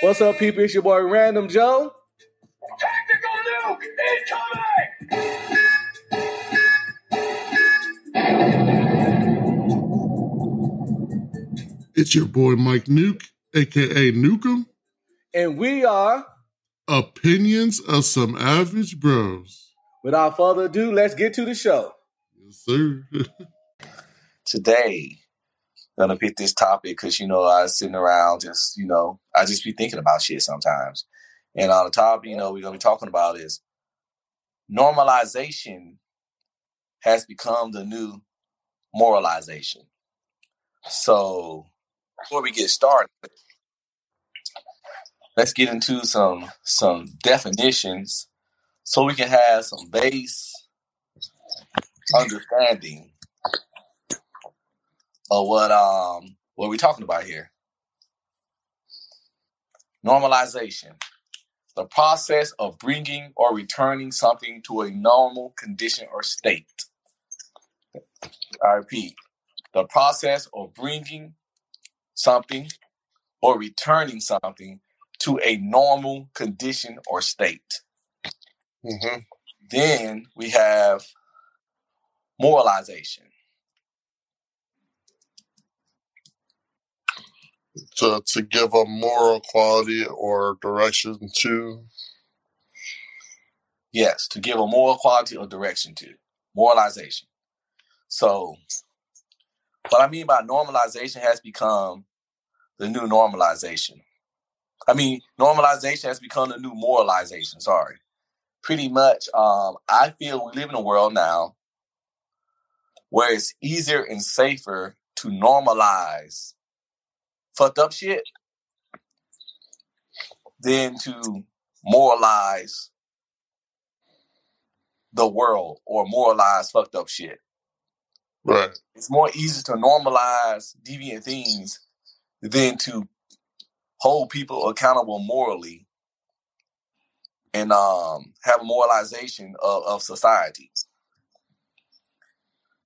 What's up, people? It's your boy Random Joe. Tactical nuke incoming! It's your boy Mike Nuke, aka Nukem. And we are, Opinions of some average bros. without further ado, let's get to the show. Yes, sir. today gonna pick this topic because you know I was sitting around just you know I just be thinking about shit sometimes, and on the topic you know we're gonna be talking about is normalization has become the new moralization. So before we get started, let's get into some some definitions so we can have some base understanding of what um what we're talking about here. Normalization. The process of bringing or returning something to a normal condition or state. I repeat. The process of bringing something or returning something to a normal condition or state. Mhm. Then we have moralization. To to give a moral quality or direction to. Yes, to give a moral quality or direction to moralization. So, what I mean by normalization has become the new normalization. I mean, normalization has become the new moralization. Sorry. Pretty much, um, I feel we live in a world now where it's easier and safer to normalize fucked up shit than to moralize the world or moralize fucked up shit. Right. It's more easy to normalize deviant things than to hold people accountable morally and um, have a moralization of, of society.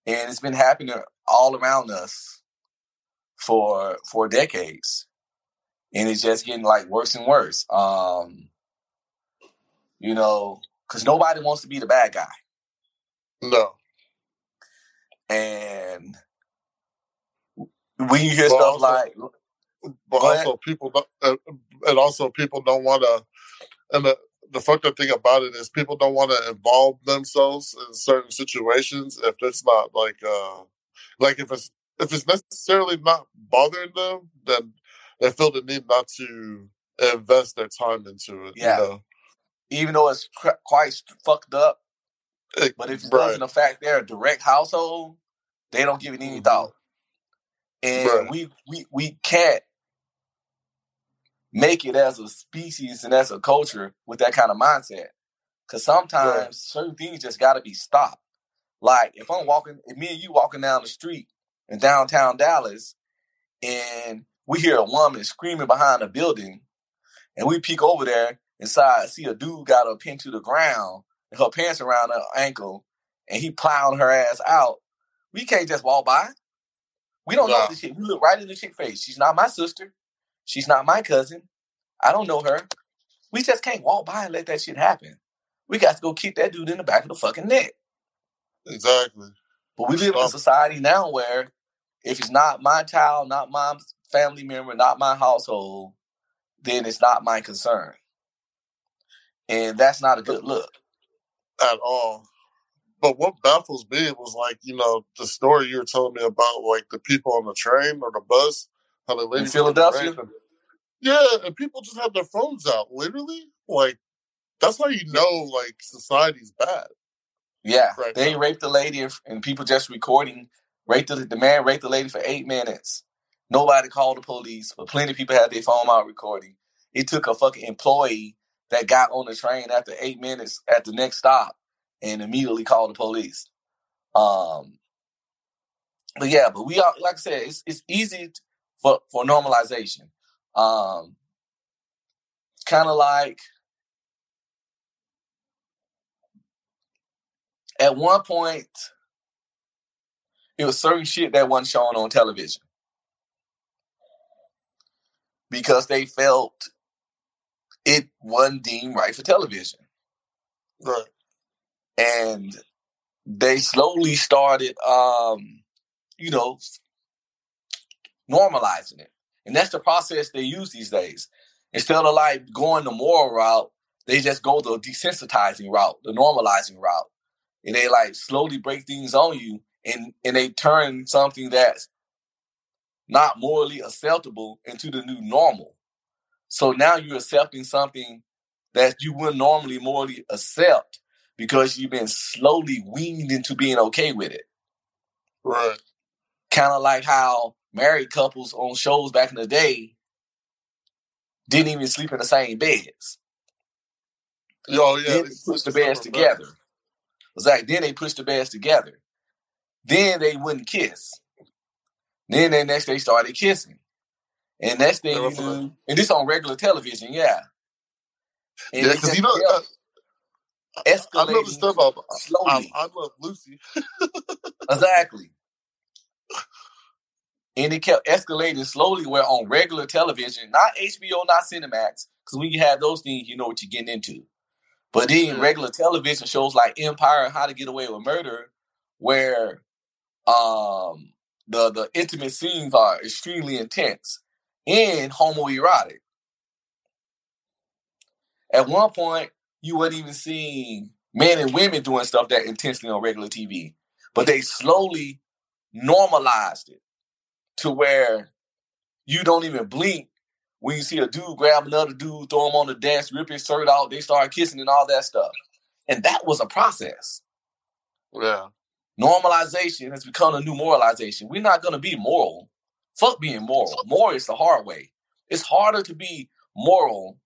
And it's been happening all around us for for decades. And it's just getting like worse and worse. Um, you know, because nobody wants to be the bad guy. No. And when you hear But stuff also- like But also people don't, uh, and also people don't want to. And the the fucked up thing about it is people don't want to involve themselves in certain situations if it's not like uh like if it's if it's necessarily not bothering them, then they feel the need not to invest their time into it. Yeah. You know? even though it's cr- quite fucked up, It- but if it right. doesn't affect their direct household, they don't give it any Mhm. thought. And Right. we, we we can't make it as a species and as a culture with that kind of mindset. Cause sometimes Right. certain things just gotta be stopped. Like if I'm walking, if me and you walking down the street in downtown Dallas and we hear a woman screaming behind a building and we peek over there inside, see a dude got her pinned to the ground and her pants around her ankle and he plowing her ass out. We can't just walk by. We don't know this shit. We look right in the chick face. She's not my sister. She's not my cousin. I don't know her. We just can't walk by and let that shit happen. We got to go kick that dude in the back of the fucking neck. Exactly. But we live in a society now where if it's not my child, not my family member, not my household, then it's not my concern. And that's not a good look. At all. But what baffles me was like, you know, the story you were telling me about like the people on the train or the bus, how the lady In Philadelphia? and- Yeah, and people just have their phones out, literally. Like that's how you know like society's bad. Yeah, Right they now. raped the lady and, and people just recording. Raped the, the man raped the lady for eight minutes. Nobody called the police, but plenty of people had their phone out recording. It took a fucking employee that got on the train after eight minutes at the next stop and immediately called the police. Um, but yeah, but we are like I said, it's it's easy for for normalization. Um, kind of like at one point, it was certain shit that wasn't shown on television because they felt it wasn't deemed right for television. Right. And they slowly started um, you know, normalizing it. And that's the process they use these days. Instead of like going the moral route, they just go the desensitizing route, the normalizing route. And they like slowly break things on you and, and they turn something that's not morally acceptable into the new normal. So now you're accepting something that you wouldn't normally morally accept because you've been slowly weaned into being okay with it. Right. Kind of like how married couples on shows back in the day didn't even sleep in the same beds. Oh yeah. then they pushed the beds together. Exactly. Then they pushed the beds together. Then they wouldn't kiss. Then the next they started kissing. And next thing you knew, and this on regular television, yeah. And Yeah, because you know, uh, I know the stuff about I, slowly. I love Lucy. Exactly. And it kept escalating slowly where on regular television, not HBO, not Cinemax, because when you have those things, you know what you're getting into. But then regular television shows like Empire and How to Get Away with Murder, where um the the intimate scenes are extremely intense and homoerotic. At one point, you weren't even seeing men and women doing stuff that intensely on regular TV, but they slowly normalized it to where you don't even blink when you see a dude grab another dude, throw him on the desk, rip his shirt out, they start kissing and all that stuff. And that was a process. Yeah. Normalization has become a new moralization. We're not going to be moral. Fuck being moral. Moral is the hard way. It's harder to be moral.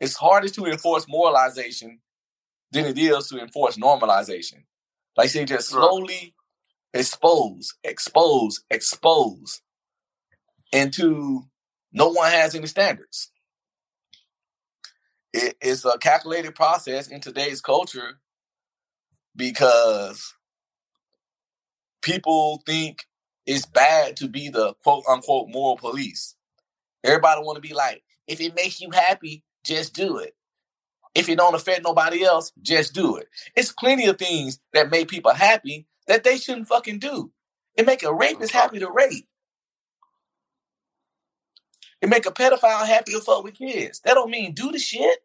It's harder to enforce moralization than it is to enforce normalization. Like they just slowly expose, expose, expose into no one has any standards. It's a calculated process in today's culture because people think it's bad to be the quote unquote moral police. Everybody want to be like, if it makes you happy, just do it. If it don't affect nobody else, just do it. It's plenty of things that make people happy that they shouldn't fucking do. It make a rapist happy to rape. It make a pedophile happy to fuck with kids. That don't mean do the shit.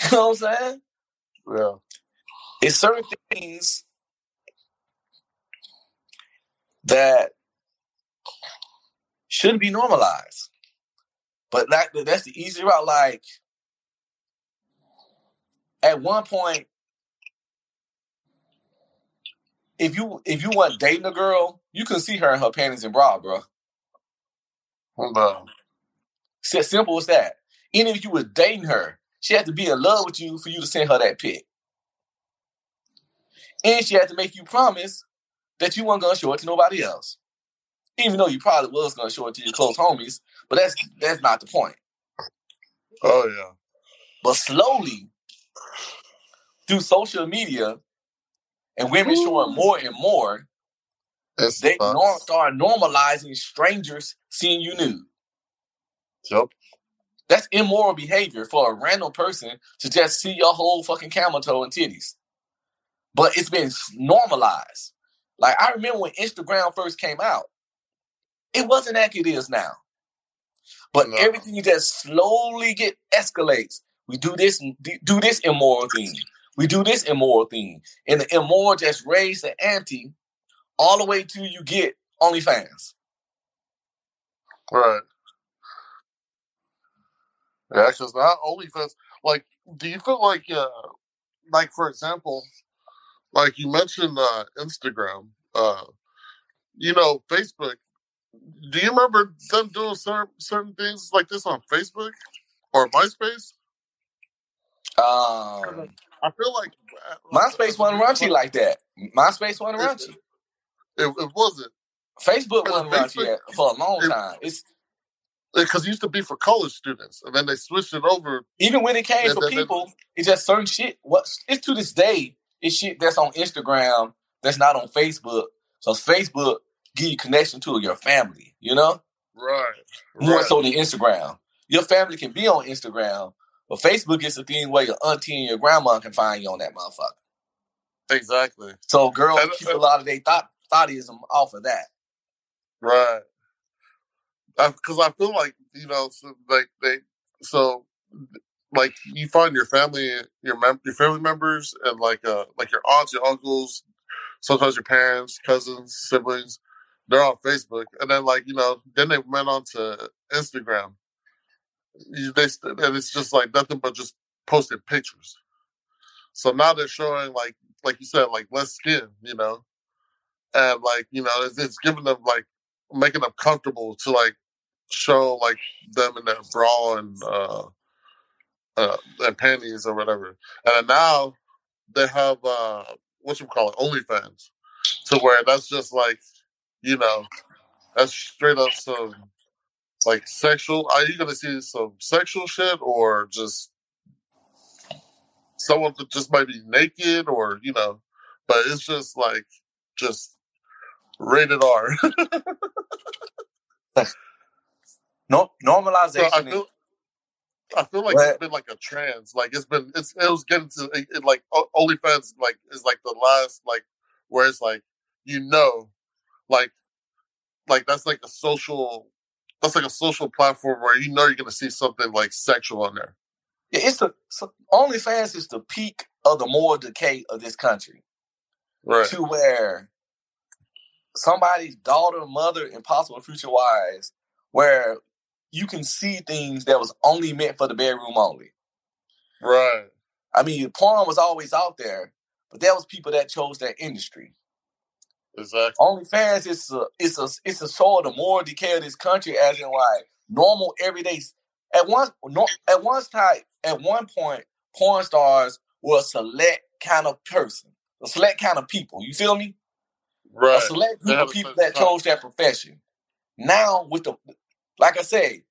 You know what I'm saying? Yeah. It's certain things that shouldn't be normalized. But that that's the easy route. Like at one point, if you if you want dating a girl, you can see her in her panties and bra, bro. As simple as that. Even if you was dating her, she had to be in love with you for you to send her that pic. And she had to make you promise that you weren't gonna show it to nobody else. Even though you probably was gonna show it to your close homies, but that's that's not the point. Oh yeah. But slowly, through social media and women showing more and more, It's they norm, start normalizing strangers seeing you nude. Yep. That's immoral behavior for a random person to just see your whole fucking camel toe and titties. But it's been normalized. Like I remember when Instagram first came out, it wasn't like it is now. But No. everything just slowly get escalates. We do this, do this immoral thing. We do this immoral thing, and the immoral just raise the ante all the way to you get OnlyFans. Right. Yeah, because not OnlyFans. Like, do you feel like, uh, like for example, like you mentioned uh, Instagram, uh, you know, Facebook. Do you remember them doing certain certain things like this on Facebook or MySpace? Um, I feel like uh, MySpace wasn't raunchy like that. MySpace wasn't raunchy. it, it wasn't Facebook wasn't raunchy Facebook- at- for a long it- time. It's because it used to be for college students, and then they switched it over. even when it came for people, it's just certain shit. What it's to this day, it's shit that's on Instagram that's not on Facebook. So Facebook give you connection to your family, you know, Right. more right. so than Instagram. Your family can be on Instagram, but Facebook is the thing where your auntie and your grandma can find you on that motherfucker. Exactly. So girls keep a lot of their thought thoughtism off of that. Right. Because I, feel like you know, so like they, so like you find your family, your mem- your family members, and like uh, like your aunts, your uncles, sometimes your parents, cousins, siblings. They're on Facebook, and then like you know, then they went on to Instagram. You- They and it's just like nothing but just posting pictures. So now they're showing like like you said, like less skin, you know, and like you know, it's, it's giving them like making them comfortable to like show like them in their bra and uh, uh and panties or whatever. And now they have uh what you call it, OnlyFans, to where that's just like you know that's straight up some like sexual. Are you gonna see some sexual shit or just someone that just might be naked or you know, but it's just like just rated R. No So normalization. I feel, I feel like Go it's been like a trans. Like it's been, it's it was getting to it, it, like OnlyFans. Like is like the last like where it's like you know, like like that's like a social. That's like a social platform where you know you're gonna see something like sexual on there. Yeah, it's the so OnlyFans is the peak of the moral decay of this country. Right. To where somebody's daughter, mother, and possible future wives, where you can see things that was only meant for the bedroom only. Right. I mean, porn was always out there, but there was people that chose that industry. Exactly. OnlyFans is a it's a it's a show of the moral decay of this country, as in like normal everyday. At one no, at one time, at one point, porn stars were a select kind of person, a select kind of people. You feel me? Right. A select group of people that chose that profession. Now, with the like I say,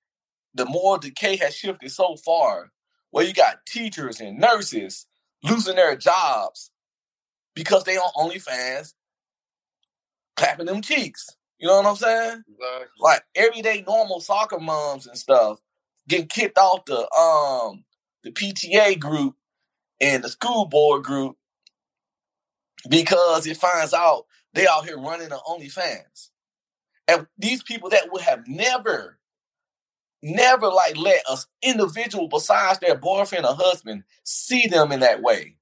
the moral decay has shifted so far where you got teachers and nurses losing their jobs because they on OnlyFans clapping them cheeks. You know what I'm saying? Exactly. Like everyday normal soccer moms and stuff getting kicked off the um the PTA group and the school board group because it finds out they out here running the OnlyFans. And these people that would have never, never like let us individual besides their boyfriend or husband see them in that way.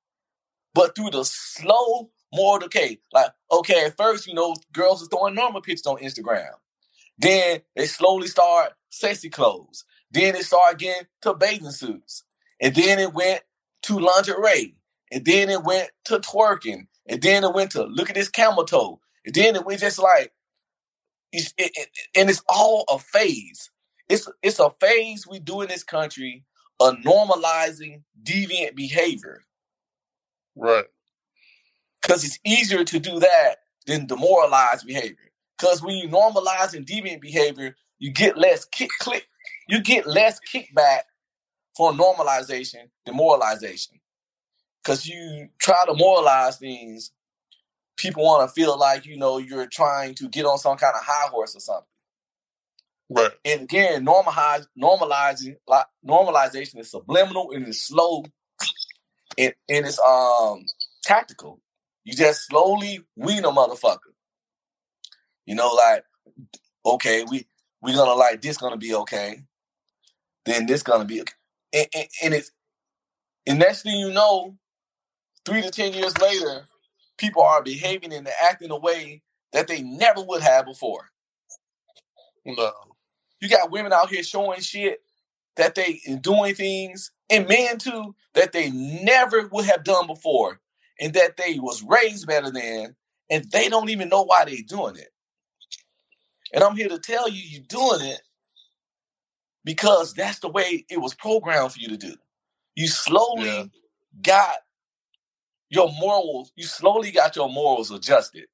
But through the slow moral decay, like, okay, at first, you know, girls are throwing normal pictures on Instagram. Then they slowly start sexy clothes. Then it started getting to bathing suits. And then it went to lingerie. And then it went to twerking. And then it went to look at this camel toe. And then it was just like, it's, it, it, and it's all a phase. It's it's a phase we do in this country of normalizing deviant behavior Right. because it's easier to do that than demoralize behavior. Because when you normalize and deviant behavior, you get less kick click, you get less kickback for normalization than moralization. Because you try to moralize things, people want to feel like you know you're trying to get on some kind of high horse or something. Right. And again, normalize, normalizing, like, normalization is subliminal and it's slow, and, and it's um tactical. You just slowly wean a motherfucker. You know, like okay, we we gonna like this gonna be okay, then this gonna be okay, and, and, and it's and next thing you know, three to ten years later, people are behaving and acting a way that they never would have before. No. You got women out here showing shit that they doing things, and men too that they never would have done before, and that they was raised better than, and they don't even know why they doing it. And I'm here to tell you, you're doing it because that's the way it was programmed for you to do. You slowly Yeah. got your morals. You slowly got your morals adjusted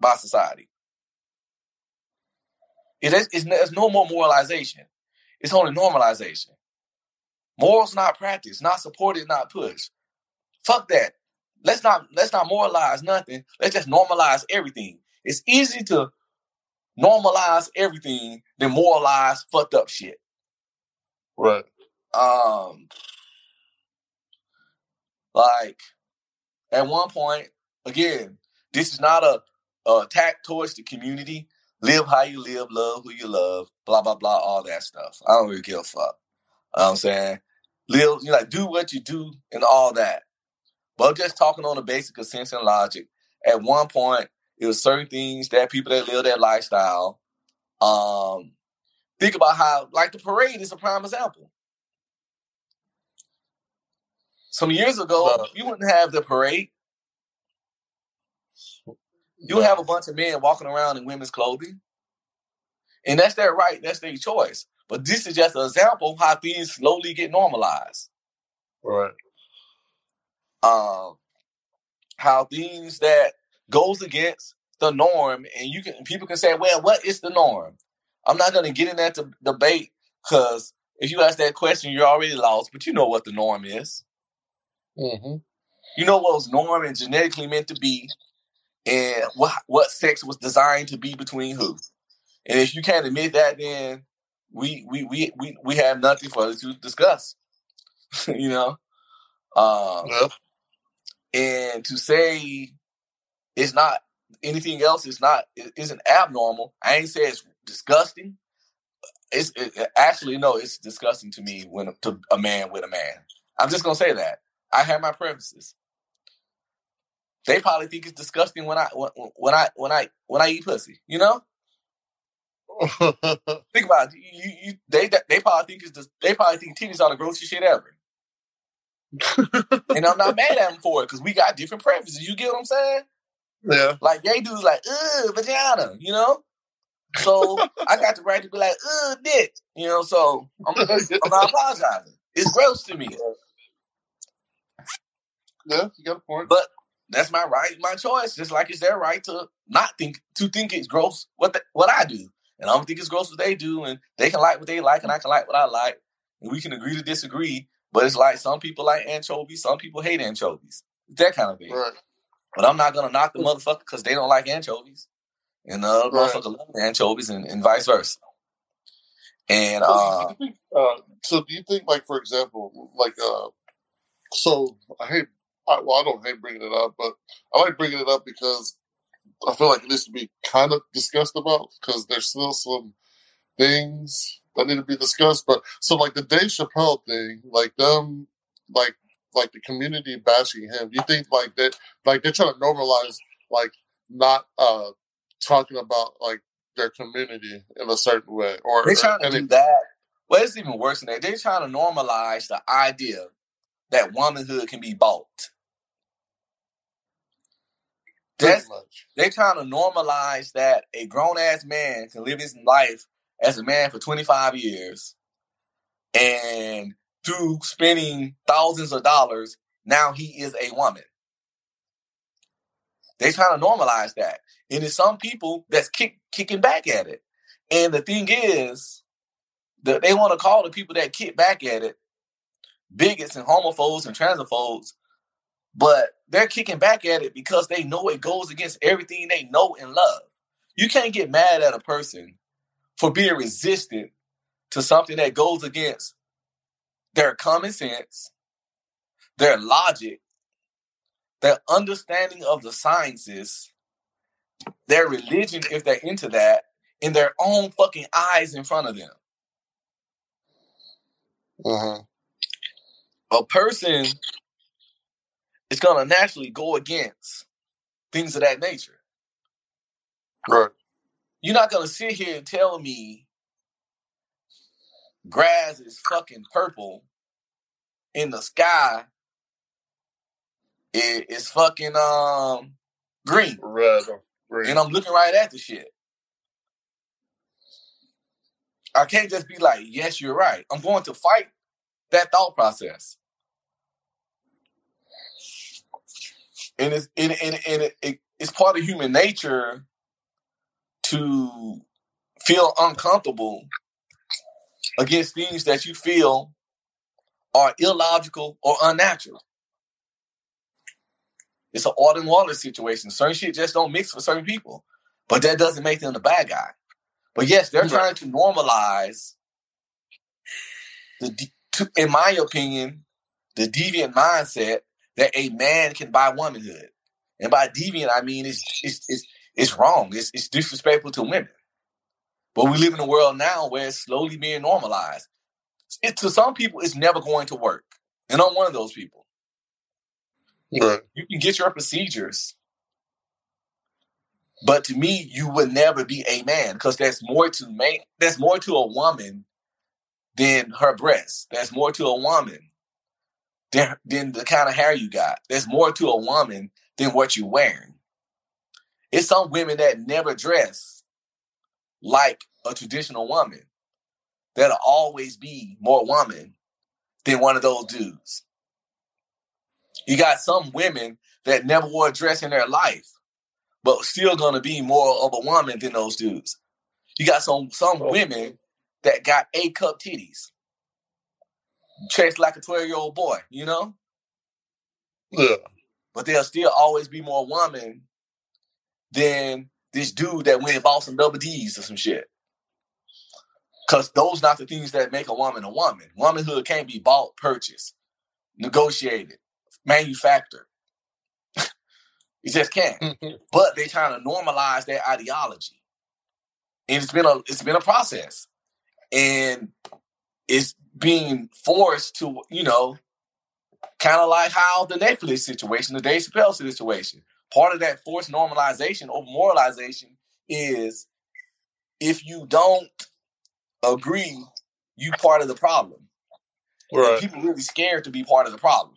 by society. It is, it's, there's no more moralization. It's only normalization. Morals not practiced, not supported, not pushed. Fuck that. Let's not let's not moralize nothing. Let's just normalize everything. It's easy to normalize everything than moralize fucked up shit. Right. Um, like at one point, again, this is not a, a attack towards the community. Live how you live, love who you love, blah blah blah, all that stuff. I don't really give a fuck. You know what I'm saying, live, you like do what you do and all that. But just talking on the basic of sense and logic. At one point, it was certain things that people that live that lifestyle. Um, think about how, like the parade is a prime example. Some years ago, you wouldn't have the parade. You have a bunch of men walking around in women's clothing. And that's their right, that's their choice. But this is just an example of how things slowly get normalized. Right. Um, how things that goes against the norm, and you can people can say, well, what is the norm? I'm not gonna get in that to debate because if you ask that question, you're already lost, but you know what the norm is. Mm-hmm. You know what was norm and genetically meant to be, and what what sex was designed to be between who. And if you can't admit that, then we we we we, we have nothing further to discuss. you know, um, Yeah. and to say it's not anything else is not it isn't abnormal. I ain't say it's disgusting. It's it, it- actually no, it's disgusting to me when to a man with a man. I'm just gonna say that. I have my preferences. They probably think it's disgusting when I when, when I when I when I eat pussy. You know, think about it. You, you they they probably think it's dis- they probably think titties are the grossest shit ever. and I'm not mad at them for it because we got different preferences. You get what I'm saying? yeah. Like gay dudes like, ugh, vagina, you know? So I got the right to be like, ugh, dick. You know, so I'm, I'm not apologizing. It's gross to me. yeah, you got a point. But that's my right, my choice. Just like it's their right to not think to think it's gross what the, what I do. And I don't think it's gross what they do, and they can like what they like, and I can like what I like, and we can agree to disagree. But it's like some people like anchovies, some people hate anchovies. That kind of thing. Right. But I'm not gonna knock the motherfucker because they don't like anchovies, and the other Right. motherfucker love anchovies, and, and vice versa. And So, uh, do you think, uh, so do you think, like, for example, like, uh, so I hate, I, well, I don't hate bringing it up, but I like bringing it up because I feel like it needs to be kind of discussed about because there's still some things that need to be discussed. But so, like, the Dave Chappelle thing, like, them, like, like the community bashing him, you think, like, that, like, they're trying to normalize, like, not, uh, talking about, like, their community in a certain way, or they're trying to do it- that. Well, it's even worse than that. They're trying to normalize the idea that womanhood can be bought. That's much. they trying to normalize that a grown ass man can live his life as a man for 25 years and through spending thousands of dollars, now he is a woman. They're trying to normalize that. And it's some people that's kick, kicking back at it. And the thing is, that they want to call the people that kick back at it bigots and homophobes and transphobes, but they're kicking back at it because they know it goes against everything they know and love. You can't get mad at a person for being resistant to something that goes against their common sense, their logic, their understanding of the sciences, their religion, if they're into that, in their own fucking eyes in front of them. Uh-huh. a person is going to naturally go against things of that nature. Right. You're not going to sit here and tell me grass is fucking purple in the sky i- is fucking um green. Red. Green. And I'm looking right at the shit. I can't just be like, yes, you're right. I'm going to fight that thought process. And it's and, and, and it, it, it's part of human nature to feel uncomfortable against things that you feel are illogical or unnatural. It's an Auden Waller situation. Certain shit just don't mix for certain people. But that doesn't make them the bad guy. But yes, they're trying to normalize the to, in my opinion, the deviant mindset that a man can buy womanhood. And by deviant, I mean it's it's it's, it's wrong. It's, it's disrespectful to women. But we live in a world now where it's slowly being normalized. It, to some people, it's never going to work. And I'm one of those people. Right. You can get your procedures, but to me, you would never be a man because there's more to man. There's more to a woman than her breasts. There's more to a woman than, than the kind of hair you got. There's more to a woman than what you're wearing. It's some women that never dress like a traditional woman that'll always be more woman than one of those dudes. You got some women that never wore a dress in their life, but still gonna be more of a woman than those dudes. You got some some oh. women that got A cup titties, chest like a twelve year old boy, you know, Yeah. but there'll still always be more woman than this dude that went and bought some double D's or some shit. Cause those not the things that make a woman a woman. Womanhood can't be bought, purchased, negotiated, manufactured. it just can't. But they trying to normalize their ideology. And it's been a it's been a process. And it's being forced to, you know, kind of like how the Netflix situation, the Dave Chappelle situation. Part of that forced normalization or moralization is if you don't agree, you part of the problem. And Right. people really scared to be part of the problem.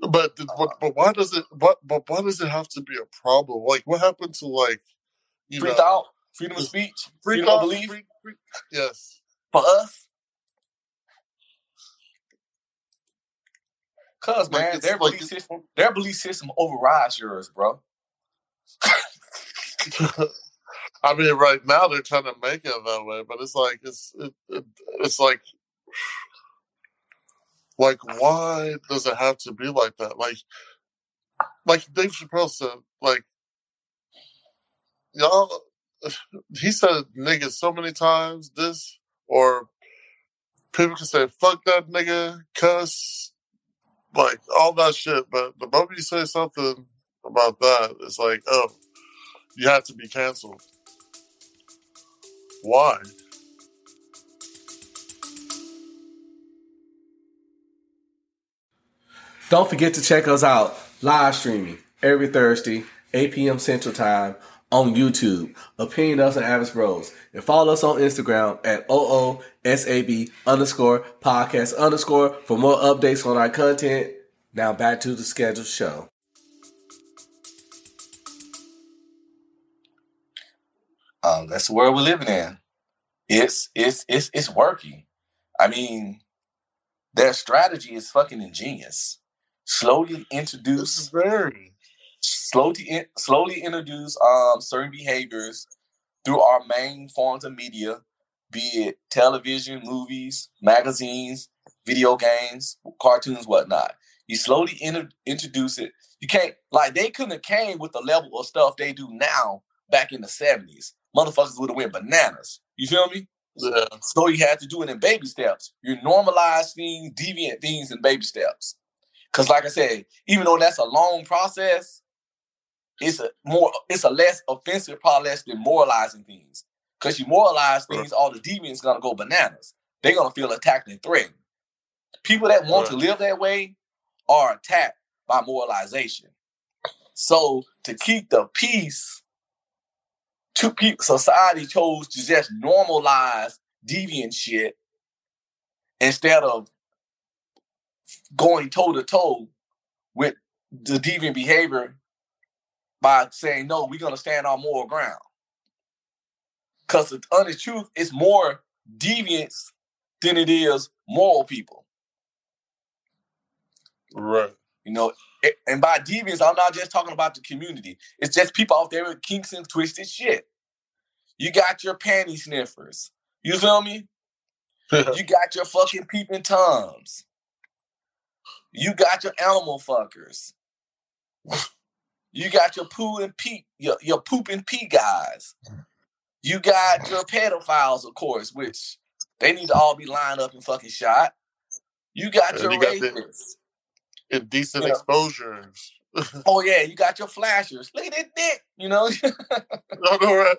But, but uh, but why does it what but why does it have to be a problem? Like what happened to like you Free know thought, freedom of speech, free freedom of belief free, free, yes. For us. Cause man, their like- belief system, their belief system overrides yours, bro. I mean, right now they're trying to make it that way, but it's like it's it, it, it's like like why does it have to be like that? Like like Dave Chappelle said, like y'all, he said nigga so many times. This or people can say fuck that nigga, cuss, like all that shit. But the moment you say something about that, it's like oh, you have to be canceled. Why? Don't forget to check us out live streaming every Thursday, 8 p.m. Central Time on YouTube. Opinions of some average Bros. And follow us on Instagram at OOSAB underscore podcast underscore for more updates on our content. Now back to the scheduled show. Um, that's the world we're living in. It's it's it's it's working. I mean, their strategy is fucking ingenious. Slowly It's introduce, very slowly slowly introduce um certain behaviors through our main forms of media, be it television, movies, magazines, video games, cartoons, whatnot. You slowly inter- introduce it. You can't like they couldn't have came with the level of stuff they do now back in the seventies. Motherfuckers would have went bananas. You feel me? yeah. So you had to do it in baby steps. You normalize things, deviant things in baby steps. Cause like I said, even though that's a long process, it's a more it's a less offensive process than moralizing things. Cause you moralize things, all the deviants gonna go bananas. They're gonna feel attacked and threatened. People that want to live that way are attacked by moralization. So to keep the peace, two people society chose to just normalize deviant shit instead of going toe to toe with the deviant behavior by saying no, we're gonna stand on moral ground. Cause the honest truth is more deviants than it is moral people. Right. You know, and by deviants, I'm not just talking about the community. It's just people out there with kinks and twisted shit. You got your panty sniffers. You feel me? You got your fucking peeping toms. You got your animal fuckers. You got your poo and pee, your, your poop and pee guys. You got your pedophiles, of course, which They need to all be lined up and fucking shot. You got And your you rapists. Indecent Yeah. exposures. Oh yeah, you got your flashers. Look at that dick. You know, I know, right?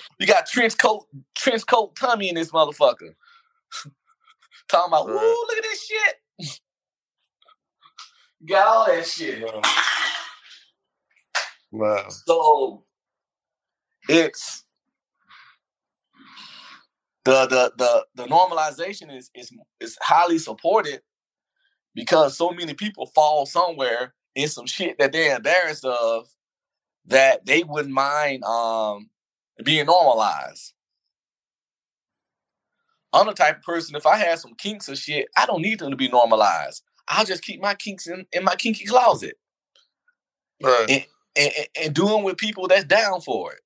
you got trench coat, trench coat tummy in this motherfucker. Talking about, Right. woo, look at this shit. You got all that shit. No. Wow. So it's the the the the normalization is is is highly supported because so many people fall somewhere in some shit that they're embarrassed of that they wouldn't mind um being normalized. I'm the type of person if I had some kinks or shit, I don't need them to be normalized. I'll just keep my kinks in, in my kinky closet Right. and, and, and doing with people that's down for it.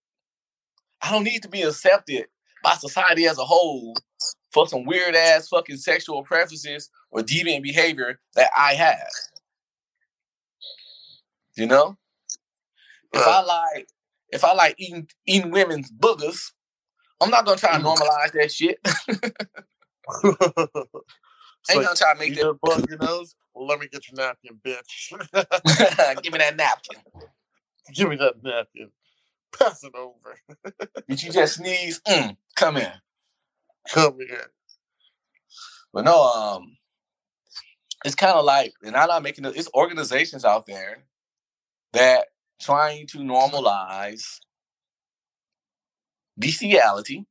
I don't need to be accepted by society as a whole for some weird ass fucking sexual preferences or deviant behavior that I have. You know? If I like if I like eating eating women's boogers, I'm not gonna try to Mm. normalize that shit. So Ain't gonna try to make that gonna your nose? Well, let me get your napkin, bitch. give me that napkin. Give me that napkin. Pass it over. Did you just sneeze? Mm, come in. Come here. But no, um, it's kind of like, and I'm not making it. It's organizations out there that trying to normalize bestiality,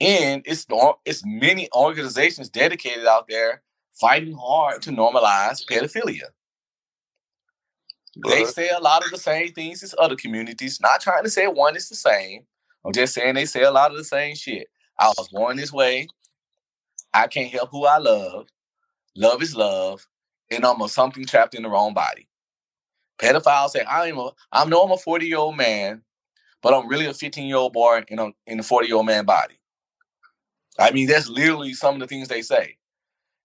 and it's it's many organizations dedicated out there fighting hard to normalize pedophilia. They say a lot of the same things as other communities. Not trying to say one is the same. I'm just saying they say a lot of the same shit. I was born this way. I can't help who I love. Love is love, and I'm a something trapped in the wrong body. Pedophiles say I'm a I know I'm a 40 year old man, but I'm really a 15 year old boy in a in a 40 year old man body. I mean, that's literally some of the things they say,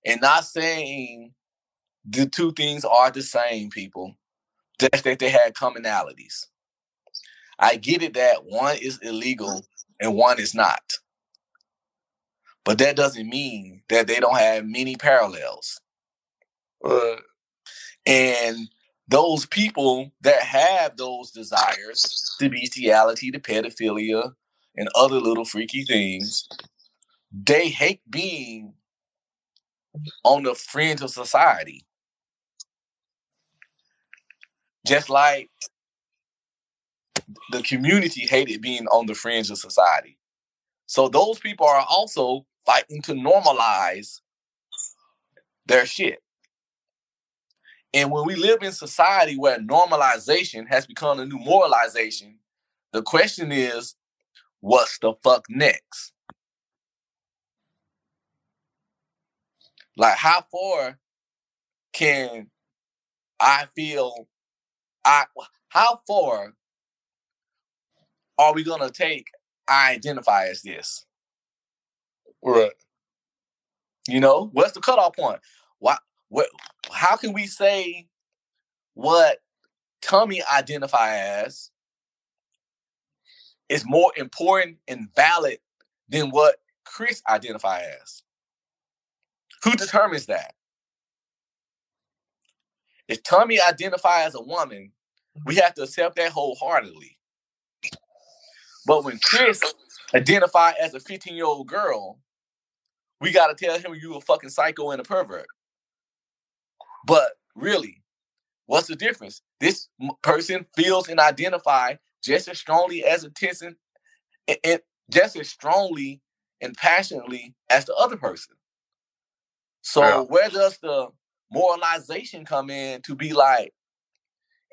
and not saying the two things are the same, people. Just that they had commonalities. I get it that one is illegal and one is not. But that doesn't mean that they don't have many parallels. Right. And those people that have those desires, the bestiality, the pedophilia, and other little freaky things, they hate being on the fringe of society. Just like the community hated being on the fringe of society. So those people are also fighting to normalize their shit. And when we live in society where normalization has become a new moralization, the question is, what's the fuck next? Like, how far can I feel? I how far are we gonna take? I identify as this. Right. You know, what's the cutoff point? Why? What? How can we say what Tommy identify as is more important and valid than what Chris identify as? Who determines that? If Tommy identify as a woman, we mm-hmm. have to accept that wholeheartedly. But when Chris identify as a 15 year old girl, we got to tell him you a fucking psycho and a pervert. But really, what's the difference? This m- person feels and identify just as strongly as a and, and- just as strongly and passionately as the other person. So Yeah. where does the moralization come in to be like,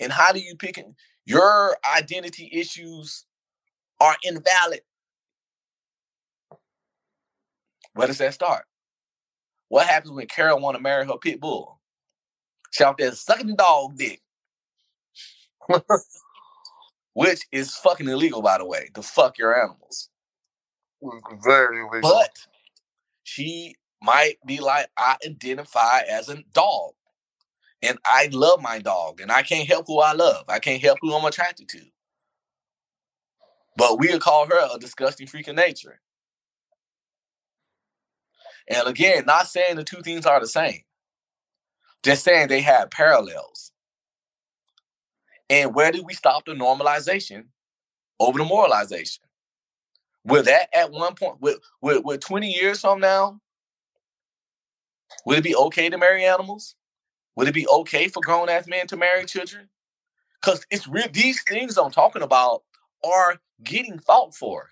and how do you pick it? Your identity issues are invalid. Where does that start? What happens when Carol want to marry her pit bull? She out there sucking dog dick. Which is fucking illegal, by the way, to fuck your animals. Very legal. But she might be like, I identify as a dog. And I love my dog. And I can't help who I love. I can't help who I'm attracted to. But we'll call her a disgusting freak of nature. And again, not saying the two things are the same, just saying they have parallels. And where did we stop the normalization over the moralization? Will that at one point, with, with 20 years from now, would it be okay to marry animals? Would it be okay for grown ass men to marry children? Because it's real. These things I'm talking about are getting fought for.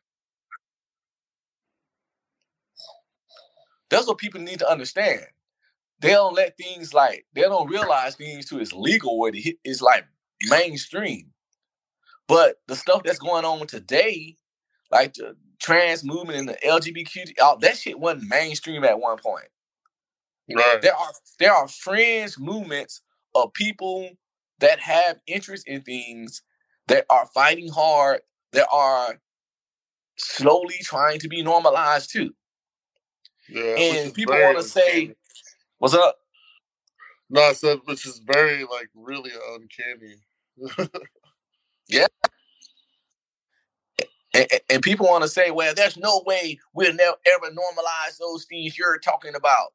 That's what people need to understand. They don't let things like they don't realize things to is legal where it's like mainstream. But the stuff that's going on today, like the trans movement and the LGBTQ, all, that shit wasn't mainstream at one point. Right. There are there are fringe movements of people that have interest in things that are fighting hard, that are slowly trying to be normalized too. Yeah. And people want to say, "What's up?" No, I said which is very like really uncanny. yeah. And, and people want to say, "Well, there's no way we'll never ever normalize those things you're talking about."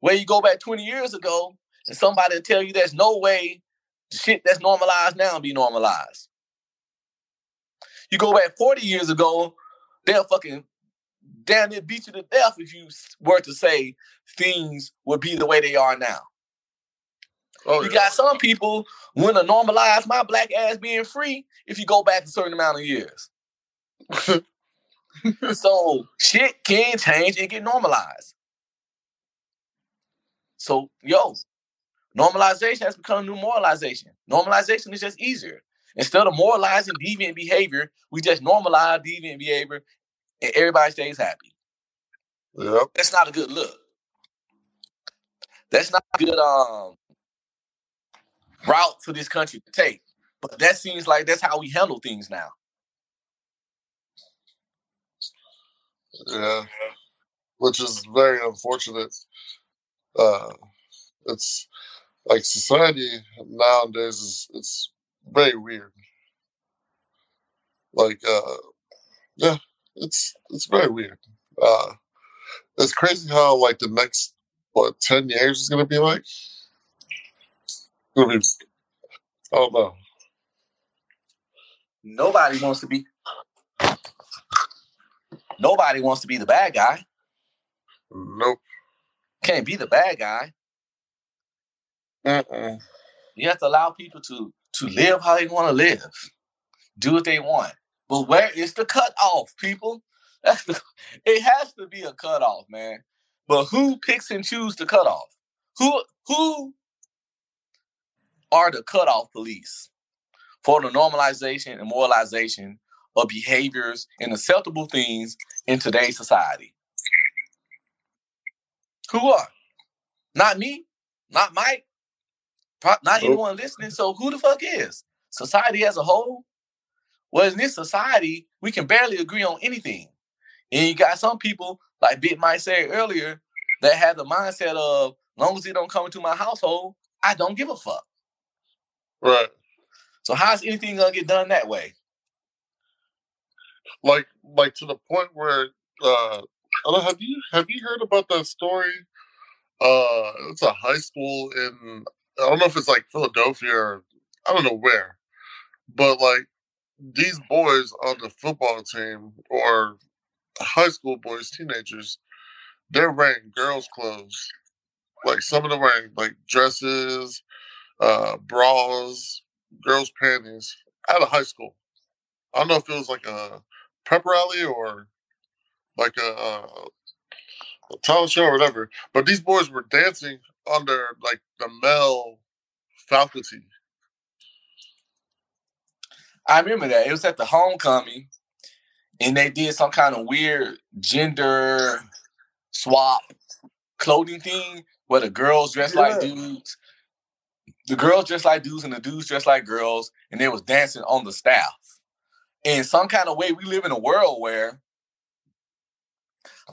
Where you go back 20 years ago, and somebody will tell you there's no way shit that's normalized now be normalized. You go back 40 years ago, they'll fucking damn near beat you to death if you were to say things would be the way they are now. Oh, you yeah. got some people want to normalize my black ass being free if you go back a certain amount of years. so shit can change and get normalized. So, yo, normalization has become new moralization. Normalization is just easier. Instead of moralizing deviant behavior, we just normalize deviant behavior and everybody stays happy. Yep. That's not a good look. That's not a good um route for this country to take. But that seems like that's how we handle things now. Yeah. Which is very unfortunate uh, it's like society nowadays is it's very weird. Like, uh, yeah, it's it's very weird. Uh, it's crazy how like the next what ten years is gonna be like. Gonna be, I don't know. Nobody wants to be. Nobody wants to be the bad guy. Nope can't be the bad guy. Uh-uh. You have to allow people to to live how they want to live, do what they want. But where is the cutoff, people? That's the, it has to be a cutoff, man. But who picks and chooses the cutoff? Who who are the cutoff police for the normalization and moralization of behaviors and acceptable things in today's society? Who are? Not me. Not Mike. Not nope. anyone listening. So who the fuck is? Society as a whole? Well, in this society, we can barely agree on anything. And you got some people, like Bit might say earlier, that have the mindset of long as it don't come into my household, I don't give a fuck. Right. So how's anything gonna get done that way? Like, like to the point where uh, have you have you heard about that story? Uh, it's a high school in I don't know if it's like Philadelphia or I don't know where, but like these boys on the football team or high school boys, teenagers, they're wearing girls' clothes. Like some of them wearing like dresses, uh, bras, girls' panties at a high school. I don't know if it was like a prep rally or like a, a, a talent show or whatever. But these boys were dancing under like the male faculty. I remember that. It was at the homecoming, and they did some kind of weird gender swap clothing thing where the girls dressed yeah. like dudes. The girls dressed like dudes and the dudes dressed like girls, and they was dancing on the staff. In some kind of way, we live in a world where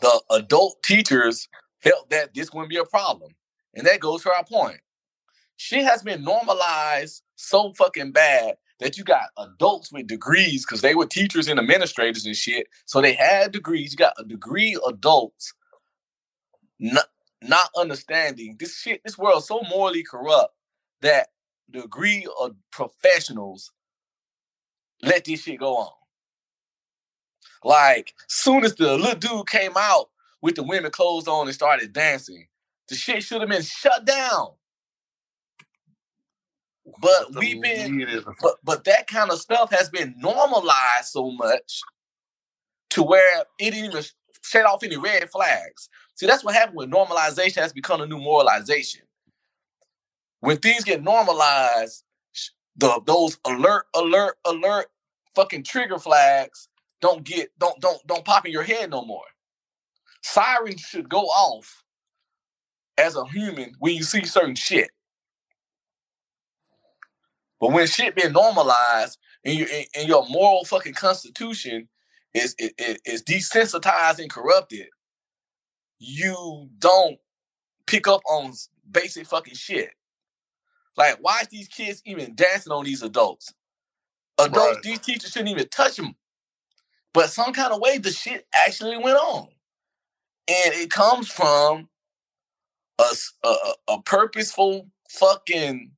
the adult teachers felt that this wouldn't be a problem. And that goes to our point. Shit has been normalized so fucking bad that you got adults with degrees because they were teachers and administrators and shit. So they had degrees. You got a degree adults not not understanding this shit. This world's so morally corrupt that degree of professionals let this shit go on. Like, soon as the little dude came out with the women clothes on and started dancing, the shit should have been shut down. But we've been, but, but that kind of stuff has been normalized so much to where it didn't even set off any red flags. See, that's what happened with normalization has become a new moralization. When things get normalized, the those alert, alert, alert, fucking trigger flags don't get don't don't don't pop in your head no more. Sirens should go off as a human when you see certain shit. But when shit been normalized and you and your moral fucking constitution is is, is desensitized and corrupted, you don't pick up on basic fucking shit. Like, why is these kids even dancing on these adults? Adults, Right. these teachers shouldn't even touch them. But some kind of way, the shit actually went on, and it comes from a purposeful fucking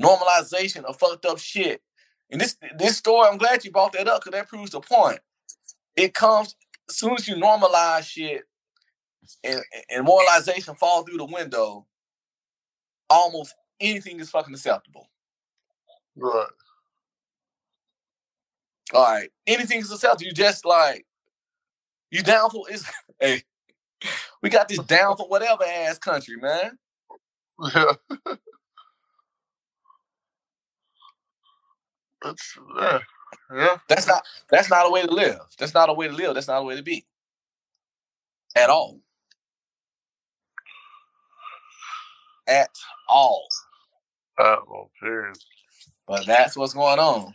normalization of fucked up shit. And this this story, I'm glad you brought that up because that proves the point. It comes as soon as you normalize shit and, and moralization fall through the window, almost anything is fucking acceptable. Right. All right, anything is acceptable. You just like you down for is hey, we got this down for whatever ass country, man. Yeah. That's yeah. Yeah. That's not that's not a way to live. That's not a way to live. That's not a way to be. At all. At all. Uh, well, period. But that's what's going on.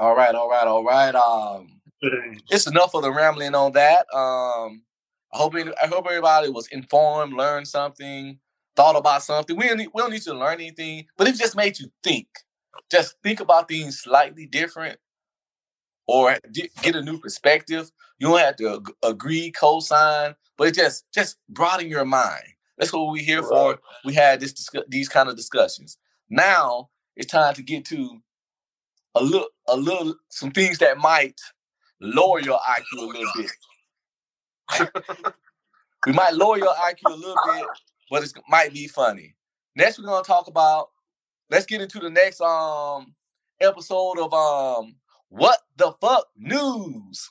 All right, all right, all right. Um, it's enough of the rambling on that. Um, I hope I hope everybody was informed, learned something, thought about something. We don't need, we don't need you to learn anything, but it just made you think. Just think about things slightly different, or get, a new perspective. You don't have to agree, co-sign, but it just just broaden your mind. That's what we're here for. We had this these kind of discussions. Now it's time to get to a little a little some things that might lower your IQ a little bit. we might lower your IQ a little bit, but it might be funny. Next, we're gonna talk about. Let's get into the next um episode of um what the fuck news.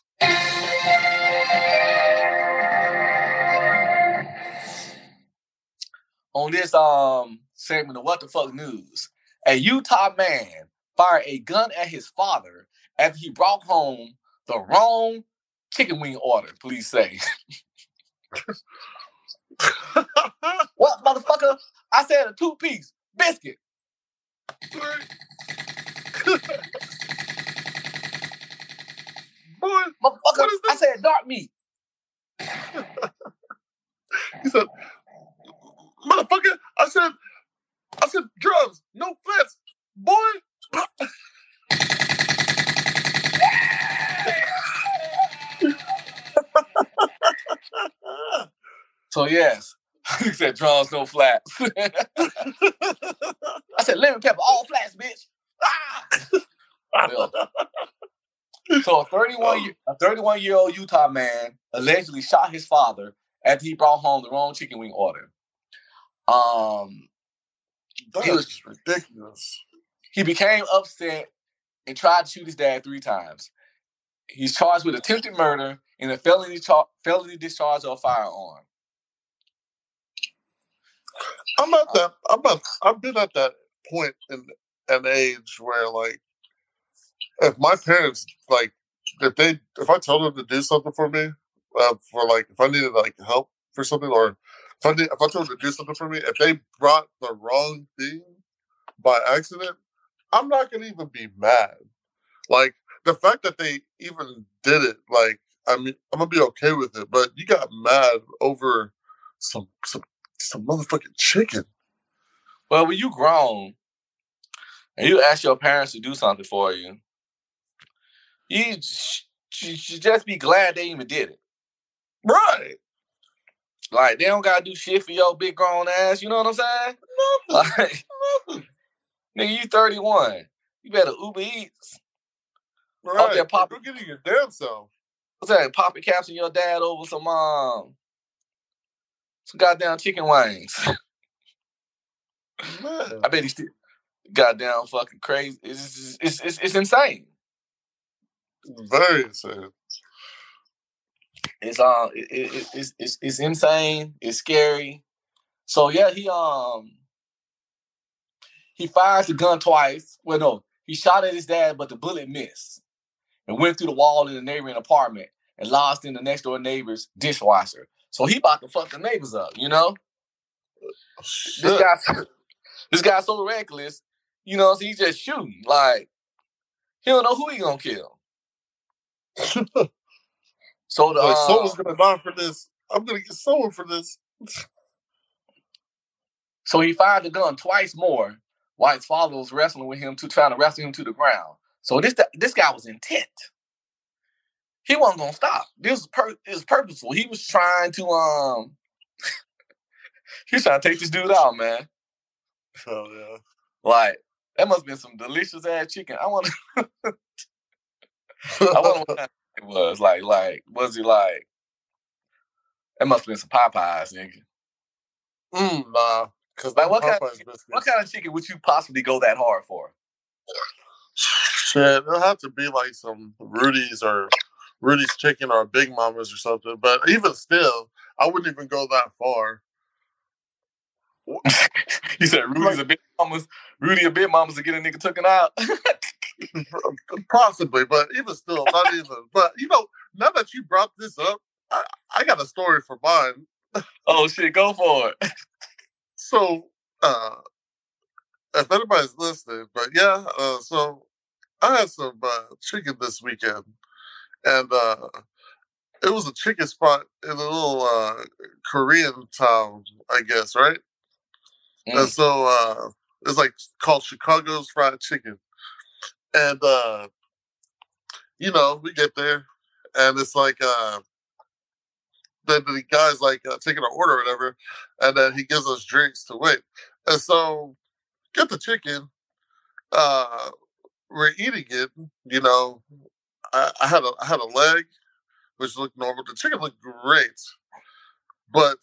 On this um segment of what the fuck news, a Utah man fired a gun at his father after he brought home the wrong chicken wing order. Police say. What, motherfucker? I said a two piece biscuit. Boy, Motherfucker, I said dark meat. he said, motherfucker, I said, I said drugs, no flats. Boy, So, yes, he said drums, no flats. I said lemon pepper, all flats, bitch. Ah! So, a 31 year, a 31 year old Utah man allegedly shot his father after he brought home the wrong chicken wing order. Um, He was- ridiculous. He became upset and tried to shoot his dad three times. He's charged with attempted murder and a felony char- felony discharge of a firearm. I'm at that. I'm at. I've been at that point in an age where, like, if my parents, like, if they, if I told them to do something for me, uh, for like, if I needed like help for something, or if I need, if I told them to do something for me, if they brought the wrong thing by accident, I'm not gonna even be mad. Like the fact that they even did it, like, I mean, I'm gonna be okay with it. But you got mad over some some some motherfucking chicken. Well, when you grown, and you ask your parents to do something for you, you sh- sh- should just be glad they even did it. Right. Like they don't gotta do shit for your big grown ass. You know what I'm saying? Like, nigga, you 31. You better Uber Eats. Right. there pop- You're getting your damn self. What's that? Popping caps and your dad over some um some goddamn chicken wings. Man. I bet he's still goddamn fucking crazy. It's it's it's, it's insane. Very insane. It's um it, it, it's, it's it's insane. It's scary. So yeah, he um he fires the gun twice. Well, no, he shot at his dad, but the bullet missed and went through the wall in the neighboring apartment and lodged in the next door neighbor's dishwasher. So he about to fuck the neighbors up, you know. This guy, this guy's so reckless, you know. So he's just shooting like he don't know who he gonna kill. So the like, uh, someone's gonna die for this. I'm gonna get someone for this. So he fired the gun twice more while his father was wrestling with him to trying to wrestle him to the ground. So this this guy was intent. He wasn't gonna stop. This was purposeful. He was trying to um he was trying to take this dude out, man. Oh yeah. Like that must have been some delicious ass chicken. I want to I wonder what it was. Like like was he like that must have been some Popeyes, nigga. mm. Cause Like, what kind of chicken- What kind of chicken would you possibly go that hard for? Shit, it'll have to be like some Rudy's or Rudy's chicken or Big Mama's or something. But even still, I wouldn't even go that far. He said Rudy's a big mamas. Rudy a big mamas to get a nigga taken out. Possibly, but even still, not even. But you know, now that you brought this up, I, I got a story for mine. oh shit, go for it. So, uh, if anybody's listening, but yeah, uh, so I had some uh, chicken this weekend, and uh, it was a chicken spot in a little uh, Korean town, I guess, right? And Mm. so uh, it's like called Chicago's Fried Chicken, and uh, you know we get there, and it's like uh, then the guy's like uh, taking an order or whatever, and then he gives us drinks to wait, and so get the chicken. Uh, we're eating it, you know. I, I had a I had a leg, which looked normal. The chicken looked great, but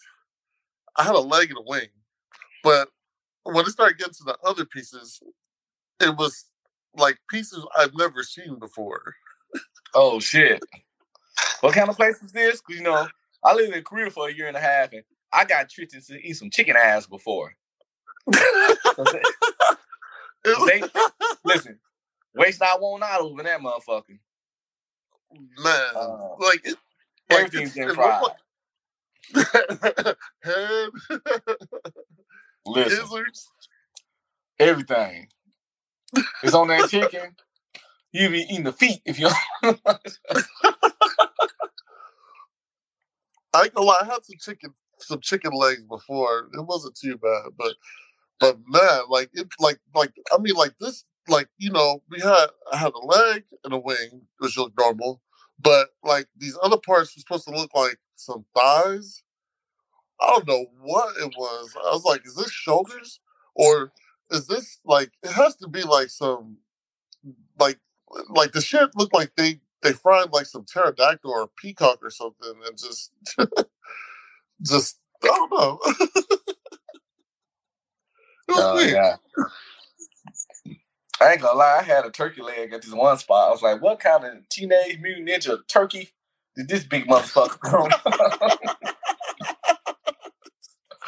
I had a leg and a wing. But when it started getting to the other pieces, it was like pieces I've never seen before. Oh shit. What kind of place was this? 'Cause, you know, I lived in Korea for a year and a half, and I got tricked into eat some chicken ass before. They- Listen, waste not, won't not over that motherfucker. man, Uh, like it, Everything's it fried. Listen, gizzards. everything. It's on that chicken. You be eating the feet if you. I ain't gonna lie, I had some chicken, some chicken legs before. It wasn't too bad, but but man, like it, like like I mean, like this, like you know, we had I had a leg and a wing, which looked normal, but like these other parts were supposed to look like some thighs. I don't know what it was. I was like, is this shoulders or is this like? It has to be like some, like like the shit looked like they they fried like some pterodactyl or peacock or something and just just I don't know. it was Oh, weird. yeah. I ain't gonna lie, I had a turkey leg at this one spot. I was like, what kind of teenage mutant ninja turkey did this big motherfucker come?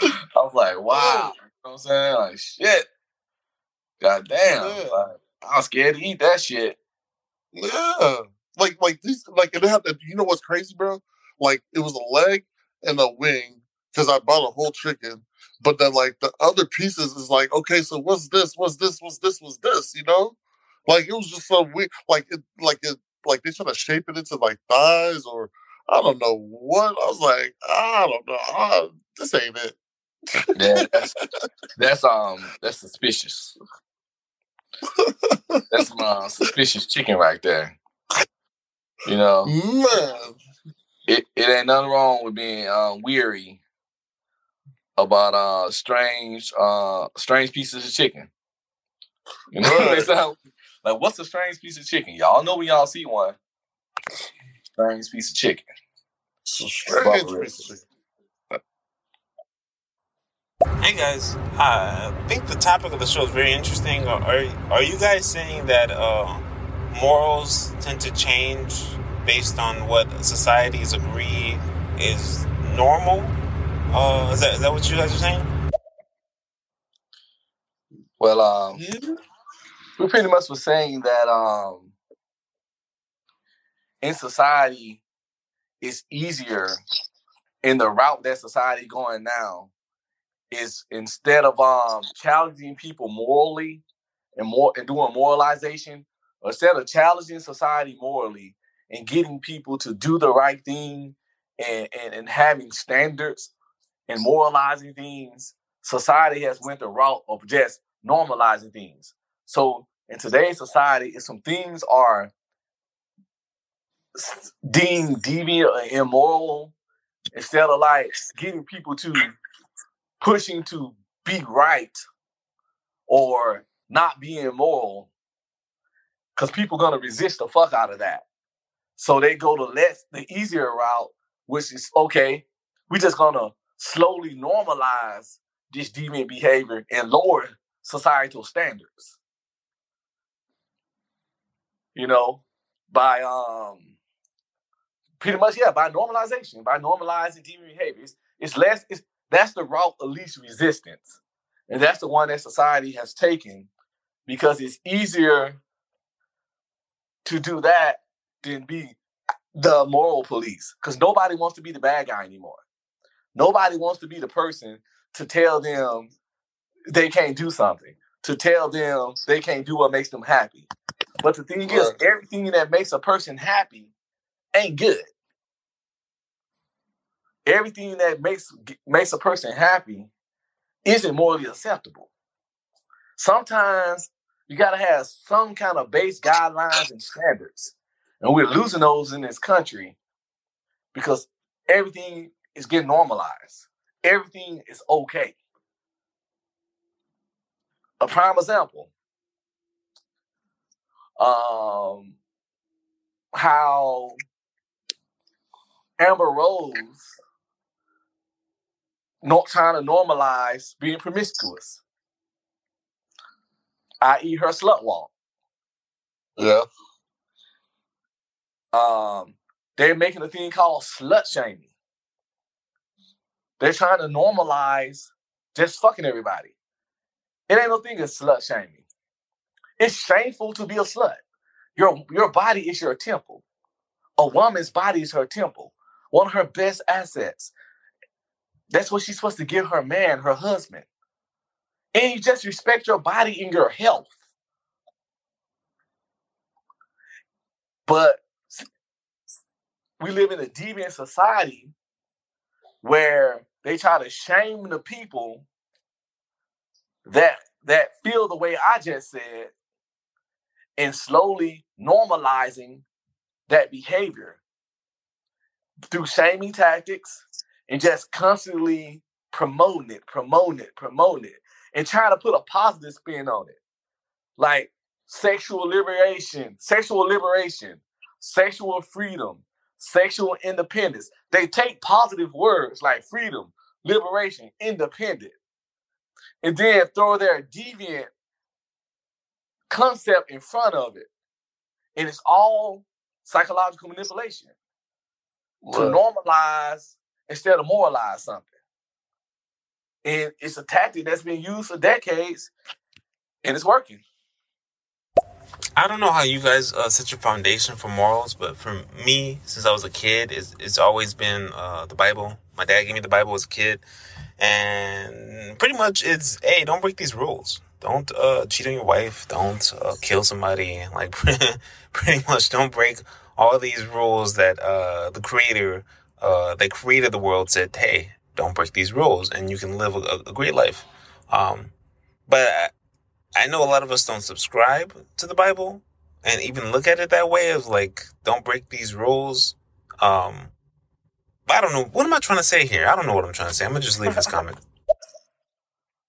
I was like, wow. You know what I'm saying? Like, shit. God damn. Yeah. Like, I was scared to eat that shit. Yeah. Like like these like it had you know what's crazy, bro? Like it was a leg and a wing because I bought a whole chicken. But then like the other pieces is like, okay, so what's this? What's this? What's this? What's this? You know? Like it was just so weird. Like it like it like they trying to shape it into like thighs or I don't know what. I was like, I don't know. Ah, this ain't it. Yeah, that's, that's um that's suspicious. That's my uh, suspicious chicken right there. You know, Man, it, it ain't nothing wrong with being um, weary about uh strange uh strange pieces of chicken. You know, Right. sound like what's a strange piece of chicken? Y'all know when y'all see one. Strange piece of chicken. it's a strange Barbara piece of chicken. Hey guys, uh, I think the topic of the show is very interesting. Are are you guys saying that uh, morals tend to change based on what societies agree is normal? Uh, is that is that what you guys are saying? Well, um, Yeah. we pretty much was saying that um in society it's easier in the route that society going now is instead of um challenging people morally and more and doing moralization instead of challenging society morally and getting people to do the right thing and, and, and having standards and moralizing things society has went the route of just normalizing things. So in today's society, if some things are deemed deviant or immoral, instead of like getting people to pushing to be right or not being moral, because people gonna resist the fuck out of that. So they go to less the easier route, which is okay. We just gonna slowly normalize this deviant behavior and lower societal standards you know, by um pretty much yeah, by normalization, by normalizing deviant behaviors. It's less it's that's the route of least resistance. And that's the one that society has taken because it's easier to do that than be the moral police. Because nobody wants to be the bad guy anymore. Nobody wants to be the person to tell them they can't do something, to tell them they can't do what makes them happy. But the thing is, everything that makes a person happy ain't good. Everything that makes makes a person happy isn't morally acceptable. Sometimes you got to have some kind of base guidelines and standards, and we're losing those in this country because everything is getting normalized. Everything is okay. A prime example um, how Amber Rose not trying to normalize being promiscuous, i.e., her slut walk. Yeah. Um, they're making a thing called slut shaming. They're trying to normalize just fucking everybody. It ain't no thing as slut shaming. It's shameful to be a slut. Your your body is your temple. A woman's body is her temple. One of her best assets. That's what she's supposed to give her man, her husband. And you just respect your body and your health. But we live in a deviant society where they try to shame the people that that feel the way I just said and slowly normalizing that behavior through shaming tactics and just constantly promoting it, promoting it, promoting it, and trying to put a positive spin on it. Like sexual liberation, sexual liberation, sexual freedom, sexual independence. They take positive words like freedom, liberation, independent, and then throw their deviant concept in front of it. And it's all psychological manipulation to normalize instead of moralize something. And it's a tactic that's been used for decades and it's working. I don't know how you guys uh, set your foundation for morals, but for me, since I was a kid, it's, it's always been uh, the Bible. My dad gave me the Bible as a kid, and pretty much it's hey, don't break these rules. Don't uh, cheat on your wife. Don't uh, kill somebody. Like pretty much, don't break all these rules that uh, the creator, uh, that created the world, said. Hey, don't break these rules, and you can live a, a great life. Um, but I know a lot of us don't subscribe to the Bible and even look at it that way of like, don't break these rules. Um, I don't know. What am I trying to say here? I don't know what I'm trying to say. I'm gonna just leave this comment.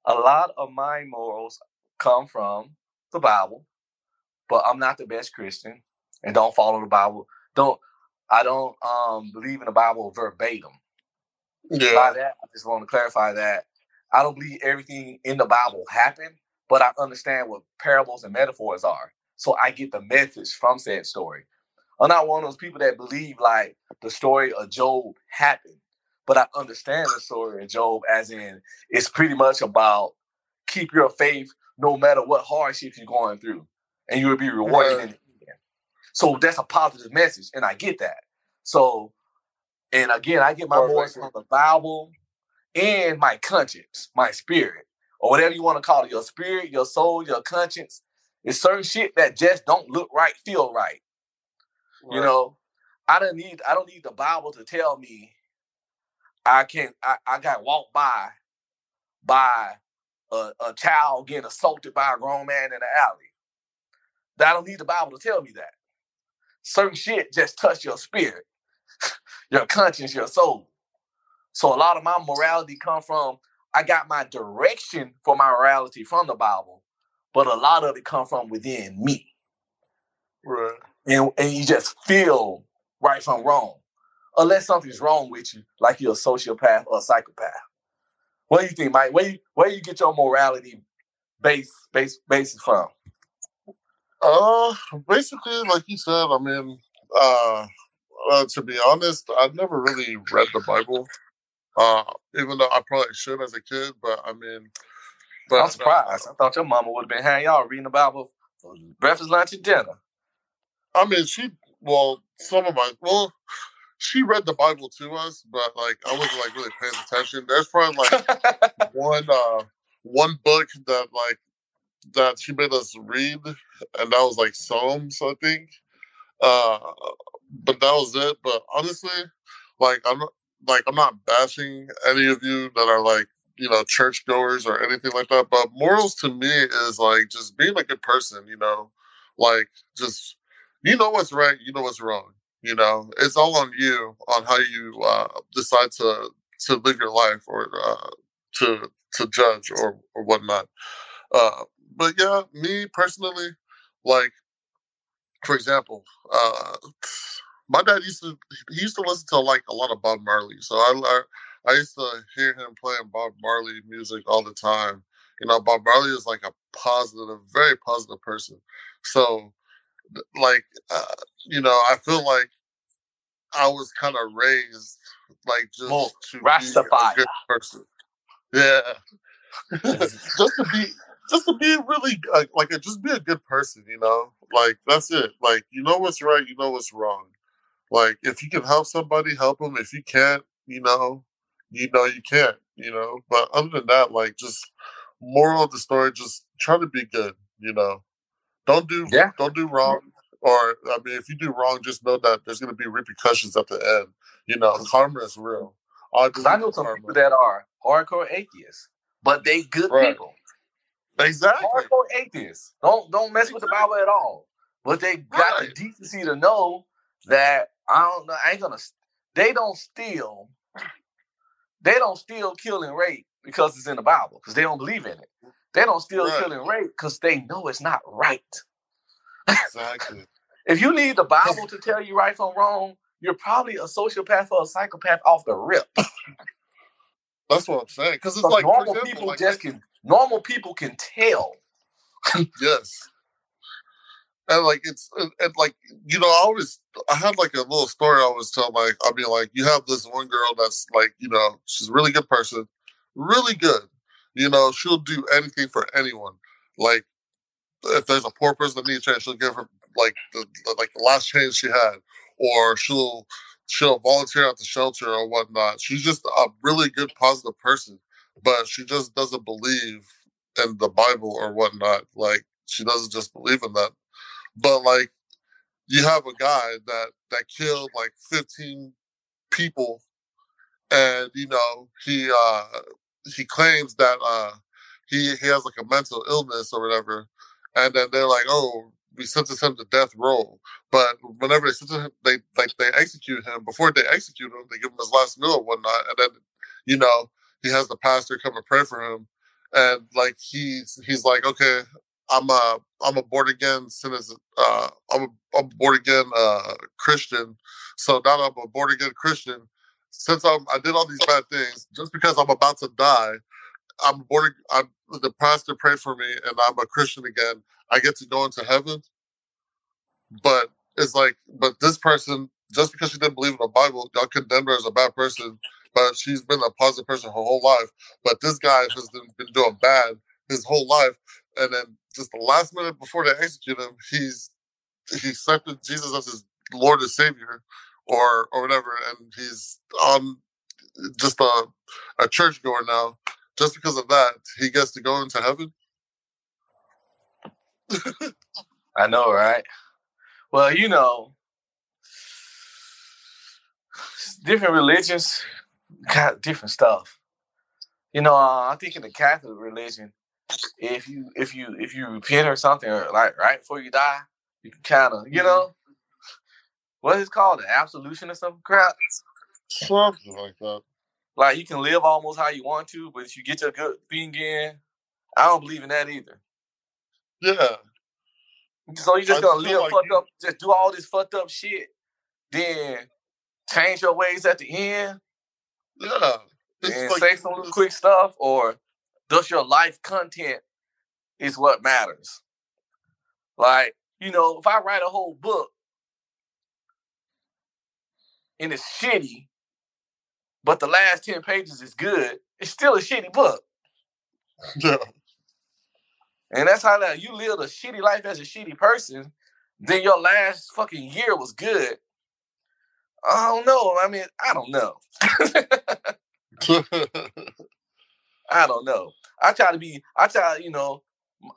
A lot of my morals come from the Bible, but I'm not the best Christian and don't follow the Bible. Don't I don't um believe in the Bible verbatim. Yeah. By that, I just want to clarify that I don't believe everything in the Bible happened, but I understand what parables and metaphors are. So I get the message from said story. I'm not one of those people that believe like the story of Job happened, but I understand the story of Job as in it's pretty much about keep your faith no matter what hardship you're going through, and you will be rewarded Right. in the end. So that's a positive message, and I get that. So, and again, I get my voice from the Bible and my conscience, my spirit, or whatever you want to call it, your spirit, your soul, your conscience. It's certain shit that just don't look right, feel right. You know, I don't need I don't need the Bible to tell me I can't I, I got walked by by a, a child getting assaulted by a grown man in the alley. I don't need the Bible to tell me that. Certain shit just touch your spirit, your conscience, your soul. So a lot of my morality come from I got my direction for my morality from the Bible, but a lot of it come from within me Right. and, and you just feel right from wrong. Unless something's wrong with you, like you're a sociopath or a psychopath. What do you think, Mike? Where you where you get your morality base base basis from? Uh, basically, like you said, I mean, uh, uh, to be honest, I've never really read the Bible. Uh, even though I probably should as a kid, but I mean, but I'm surprised. I thought your mama would have been hanging y'all reading the Bible for breakfast, lunch, and dinner. I mean, she well, some of my well, she read the Bible to us, but like I wasn't like really paying attention. There's probably like one uh one book that like that she made us read, and that was like Psalms, I think. Uh, but that was it. But honestly, like I'm like I'm not bashing any of you that are like you know churchgoers or anything like that. But morals to me is like just being a good person. You know, like just you know what's right, you know what's wrong. You know, it's all on you on how you uh, decide to to live your life or uh, to to judge or or whatnot. Uh, but yeah, me personally, like for example, uh, my dad used to he used to listen to like a lot of Bob Marley, so I I, used to hear him playing Bob Marley music all the time. You know, Bob Marley is like a positive, very positive person. So, like, uh, you know, I feel like I was kind of raised like just More to be a good person. Yeah, just to be just to be really uh, like a, just be a good person you know like that's it. Like you know what's right you know what's wrong. Like if you can help somebody help them if you can't you know you know you can't you know? But other than that like just moral of the story just try to be good you know? Don't do Yeah. don't do wrong or i mean if you do wrong just know that there's going to be repercussions at the end you know? Karma is real. I Because I know some karma. people that are hardcore atheists, but they good Right. people. Exactly hardcore atheists. Don't don't mess with the Bible at all. But they got the decency to know that I don't know. I ain't gonna. They don't steal. They don't steal, kill, and rape because it's in the Bible because they don't believe in it. They don't steal, Right. kill, and rape because they know it's not right. exactly If you need the Bible to tell you right from wrong, you're probably a sociopath or a psychopath off the rip. That's what I'm saying. Because it's like, normal example, people like, just can. Normal people can tell. yes, and like it's and, and, like you know, I always I had like a little story I always tell. Like I'll be like, you have this one girl that's like, you know, she's a really good person, really good. You know, she'll do anything for anyone. Like if there's a poor person that needs change, she'll give her like the, the like the last change she had, or she'll she'll volunteer at the shelter or whatnot. She's just a really good, positive person, but she just doesn't believe in the Bible or whatnot. Like she doesn't just believe in that. But like you have a guy that that killed like 15 people and you know he uh he claims that uh he he has like a mental illness or whatever, and then they're like, oh, we sentence him to death row. But whenever they him, they like they execute him. Before they execute him, they give him his last meal and whatnot, and then you know he has the pastor come and pray for him, and like he's he's like, okay, I'm a I'm a born again citizen. Uh, I'm a, I'm a born again uh, Christian. So now I'm a born again Christian. Since I'm, I did all these bad things, just because I'm about to die, I'm born. I'm the pastor prayed for me, and I'm a Christian again. I get to go into heaven. But it's like, but this person, just because she didn't believe in the Bible, y'all condemned her as a bad person. But she's been a positive person her whole life. But this guy has been, doing bad his whole life, and then just the last minute before they execute him, he's he accepted Jesus as his Lord and Savior, or or whatever, and he's on just a a church goer now. Just because of that, he gets to go into heaven. I know, right? Well, you know, different religions got different stuff. You know, uh, I think in the Catholic religion, if you if you if you repent or something, or like right before you die, you can kind of you know what is it called, an absolution or some crap. Something like that. Like you can live almost how you want to, but if you get your good thing in, I don't believe in that either. Yeah. So you just I gonna live like fucked you- up, just do all this fucked up shit, then change your ways at the end Yeah. It's and like- say some little quick stuff, or does your life content is what matters? Like, you know, if I write a whole book and it's shitty, but the last 10 pages is good, it's still a shitty book. Yeah. And that's how that you lived a shitty life as a shitty person, then your last fucking year was good. I don't know. I mean, I don't know. I don't know. I try to be. I try. You know,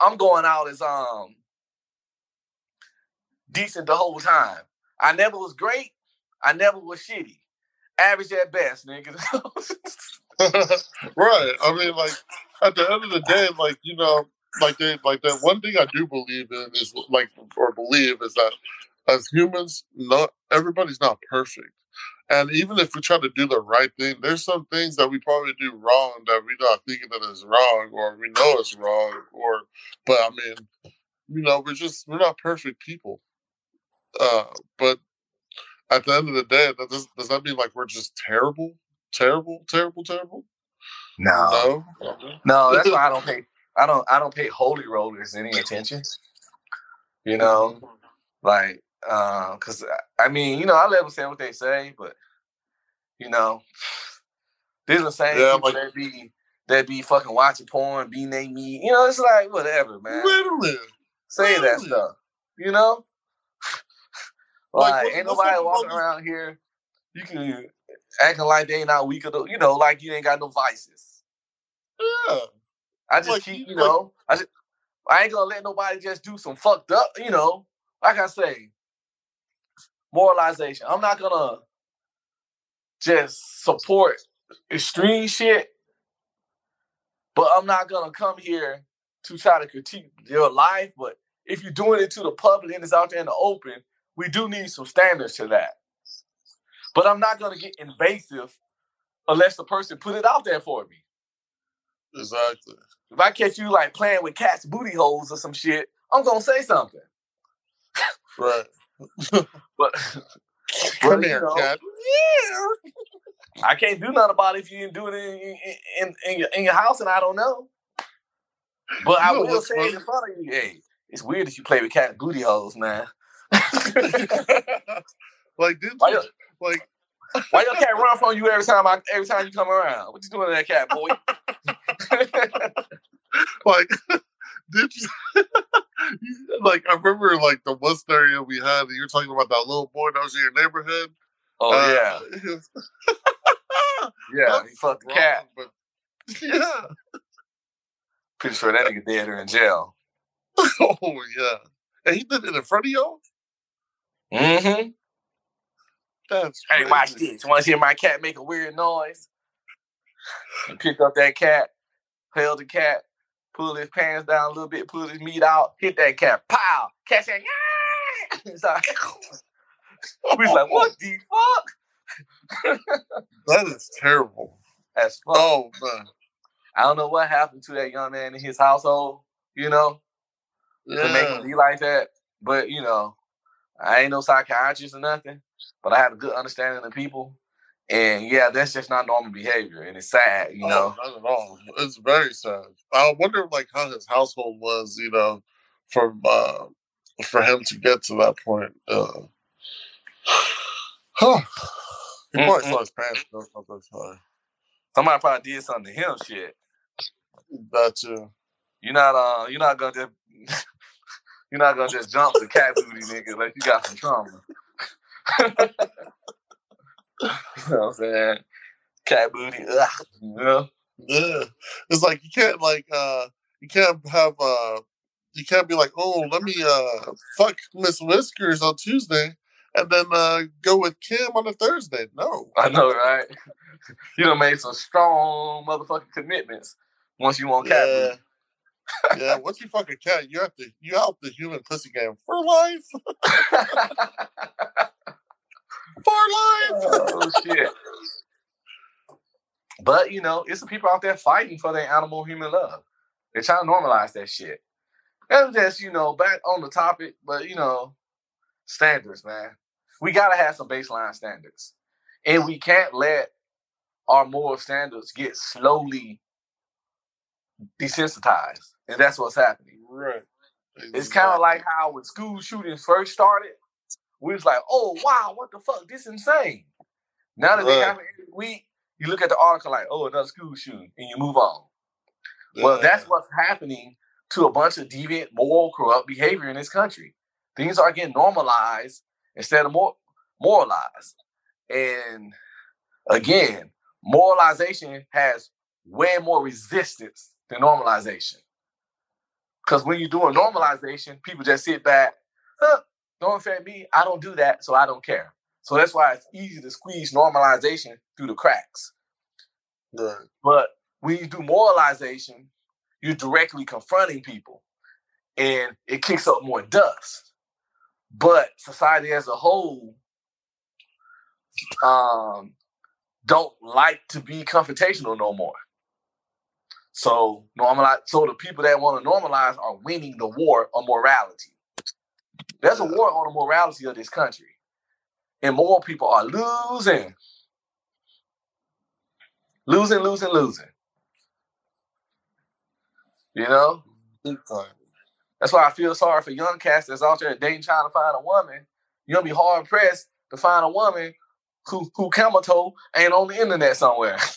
I'm going out as um decent the whole time. I never was great. I never was shitty. Average at best, nigga. right. I mean, like at the end of the day, like you know, like they, like that one thing I do believe in is like or believe is that as humans, not everybody's not perfect. And even if we try to do the right thing, there's some things that we probably do wrong that we're not thinking that is wrong, or we know it's wrong, or but I mean, you know, we're just we're not perfect people. Uh, but at the end of the day, that does, does that mean like we're just terrible, terrible, terrible, terrible? no, No. no. That's why I don't pay. I don't. I don't pay holy rollers any attention. You know, like, uh, cause I mean, you know, I let them say what they say, but you know, there's the same Yeah, people like- that be that be fucking watching porn, being they me. You know, it's like whatever, man. Literally. Say that stuff. You know, Like, like what- ain't nobody up with all walking around here. You can acting like they ain't not weak the, you know, like you ain't got no vices. Yeah. I just Like, keep, you- you like- know, I just I ain't gonna let nobody just do some fucked up, you know. Like I say, moralization. I'm not gonna just support extreme shit, but I'm not gonna come here to try to critique your life. But if you're doing it to the public and it's out there in the open, we do need some standards to that. But I'm not gonna get invasive unless the person put it out there for me. Exactly. If I catch you like playing with cats' booty holes or some shit, I'm gonna say something. Right. But Come you here, know, cat. Yeah. I can't do nothing about it if you didn't do it in in, in, your, in your house and I don't know. But I know will say it in front of you, hey, it's weird that you play with cat booty holes, man. like, did Why you, like, Why your cat run from you every time I every time you come around? What you doing to that cat, boy? like, did you, like, I remember, like, the one stereo we had, you were talking about that little boy that was in your neighborhood. oh Uh, yeah, yeah. He fucked the cat. But, yeah. Pretty sure that nigga dead or in jail. Oh, yeah. And he did it in front of y'all? Mm-hmm. That's Hey, watch this. Want to hear my cat make a weird noise? And picked up that cat, held the cat, pull his pants down a little bit, pull his meat out, hit that cat, pow, cat said, yeah. It's like, we was like, what the fuck? That is terrible. That's fuck. Oh man. I don't know what happened to that young man in his household, you know, to make him be like that. But you know, I ain't no psychiatrist or nothing, but I have a good understanding of people. And yeah, that's just not normal behavior, and it's sad, you know. Oh, not at all. It's very sad. I wonder like how his household was, you know, from uh for him to get to that point. Uh huh. He probably Mm-mm. saw his pants or something. So Somebody probably did something to him. Shit, that too. you're not uh, you're not gonna just you're not gonna just jump the cat booty, nigga, like you got some trauma. you know what I'm saying? Cat booty, ugh, you know. Yeah. It's like you can't like uh you can't have uh you can't be like, oh, let me uh fuck Miss Whiskers on Tuesday and then uh go with Kim on a Thursday. No. I know, right? You done made some strong motherfucking commitments once you want cat Yeah. booty. Yeah, once you fucking cat, you have to you out the human pussy game for life. For life. oh shit. But you know, it's the people out there fighting for their animal human love. They're trying to normalize that shit. And just, you know, back on the topic, but you know, standards, man. We gotta have some baseline standards. And we can't let our moral standards get slowly desensitized. And that's what's happening. Right. It's kind of like how when school shootings first started, we was like, oh wow, what the fuck? This insane. Now that they Right. happen every week, you look at the article like, oh, another school shooting, and you move on. Well, that's what's happening to a bunch of deviant, moral, corrupt behavior in this country. Things are getting normalized instead of more moralized. And again, moralization has way more resistance than normalization. Because when you're doing normalization, people just sit back, huh, don't affect me. I don't do that, so I don't care. So that's why it's easy to squeeze normalization through the cracks. Right. But when you do moralization, you're directly confronting people and it kicks up more dust. But society as a whole um, don't like to be confrontational no more. So normalize so the people that want to normalize are winning the war on morality. There's a war on the morality of this country. And more people are losing. Losing, losing, losing. You know? That's why I feel sorry for young cats that's out there dating trying to find a woman. You're gonna be hard pressed to find a woman who who camel toe ain't on the internet somewhere.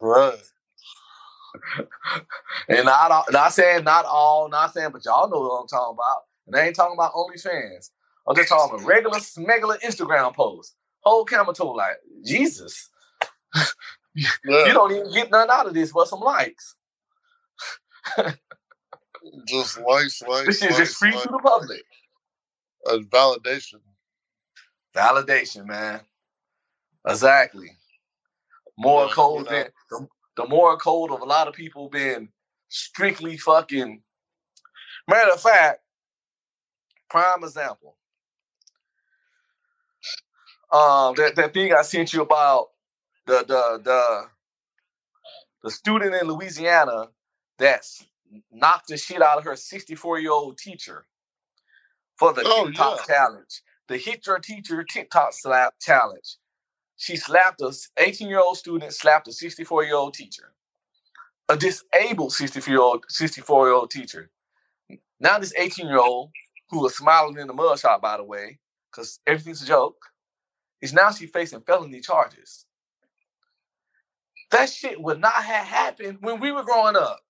Right. And not all, not saying not all, not saying, but y'all know what I'm talking about. And I ain't talking about OnlyFans. I'm just talking about regular smegular Instagram posts. Whole camera toe like Jesus. Yeah. You don't even get none out of this but some likes. just likes, likes, This is just free likes. to the public. A validation. Validation, man. Exactly. More code, you know. than- the, moral code of a lot of people being strictly fucking. Matter of fact, prime example. Um, that, that thing I sent you about the the the the student in Louisiana that's knocked the shit out of her 64 year old teacher for the Oh, TikTok yeah. challenge. The hit your teacher TikTok slap challenge. She slapped a 18 year old student, slapped a 64 year old teacher, a disabled 64 year old 64 year old teacher. Now this 18 year old who was smiling in the mug shop, by the way, because everything's a joke, is now she facing felony charges. That shit would not have happened when we were growing up.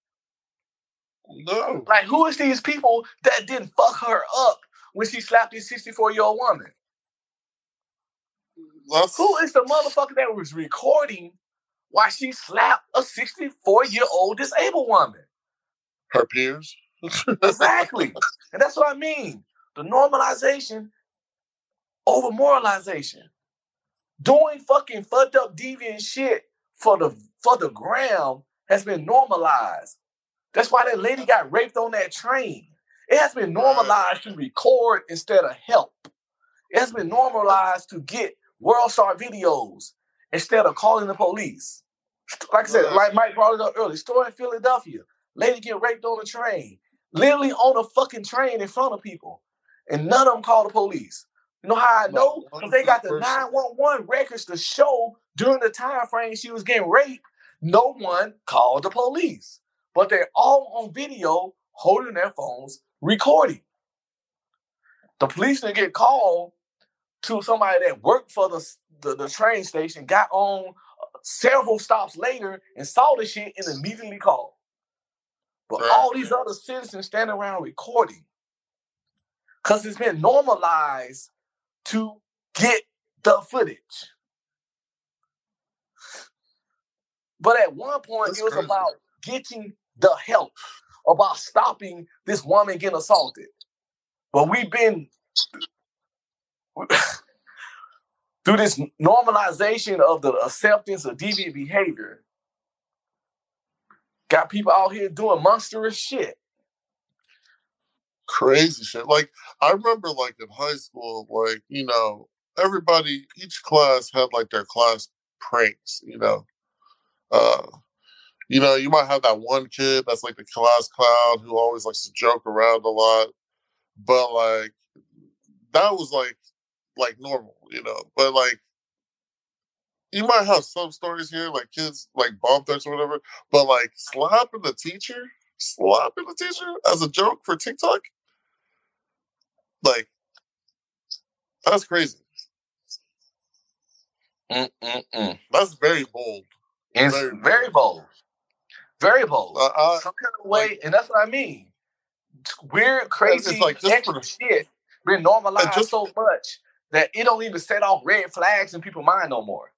No. Like, who is these people that didn't fuck her up when she slapped this 64 year old woman? Who is the motherfucker that was recording while she slapped a 64 year old disabled woman? her peers. Exactly. and that's what I mean. The normalization over moralization. Doing fucking fucked up deviant shit for the for the gram has been normalized. That's why that lady got raped on that train. It has been normalized to record instead of help. It has been normalized to get World Star videos instead of calling the police. Like I said, like Mike brought it up earlier, story in Philadelphia. Lady get raped on a train, literally on a fucking train in front of people, and none of them call the police. You know how I know? Because they got the 911 records to show during the time frame she was getting raped, no one called the police. But they're all on video holding their phones recording. The police didn't get called to somebody that worked for the, the, the train station, got on uh, several stops later and saw the shit and immediately called. But Right. all these other citizens standing around recording because it's been normalized to get the footage. But at one point, That's it was crazy. about getting the help, about stopping this woman getting assaulted. But we've been through this normalization of the acceptance of deviant behavior. Got people out here doing monstrous shit. crazy shit. Like I remember, like in high school, like you know, everybody, each class had like their class pranks. You know, uh, you know, you might have that one kid that's like the class clown who always likes to joke around a lot, but like that was like like normal, you know. But like you might have some stories here, like kids like bomb threats or whatever, but like slapping the teacher, slapping the teacher as a joke for TikTok, like that's crazy. Mm-mm-mm. That's very bold. It's Very very, bold. Very bold. Uh, I, Some kind of way, and that's what I mean. Weird, crazy, like just for- shit been normalized just- so much that it don't even set off red flags in people's mind no more.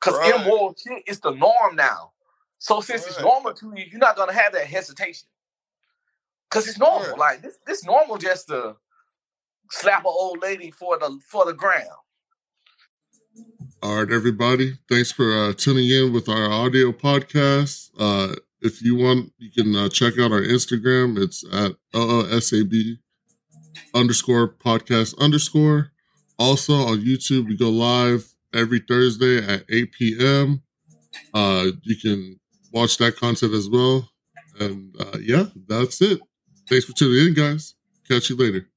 Because Right. immoral shit is the norm now. So since it's normal to you, you're not gonna have that hesitation. Cause it's normal. Right. Like this, this normal just to slap an old lady for the for the ground. All right, everybody. Thanks for uh, tuning in with our audio podcast. Uh, if you want, you can uh, check out our Instagram. It's at OOSAB underscore podcast underscore. Also on YouTube, we go live every Thursday at 8 p.m. Uh, you can watch that content as well. And uh, yeah, that's it. Thanks for tuning in, guys. Catch you later.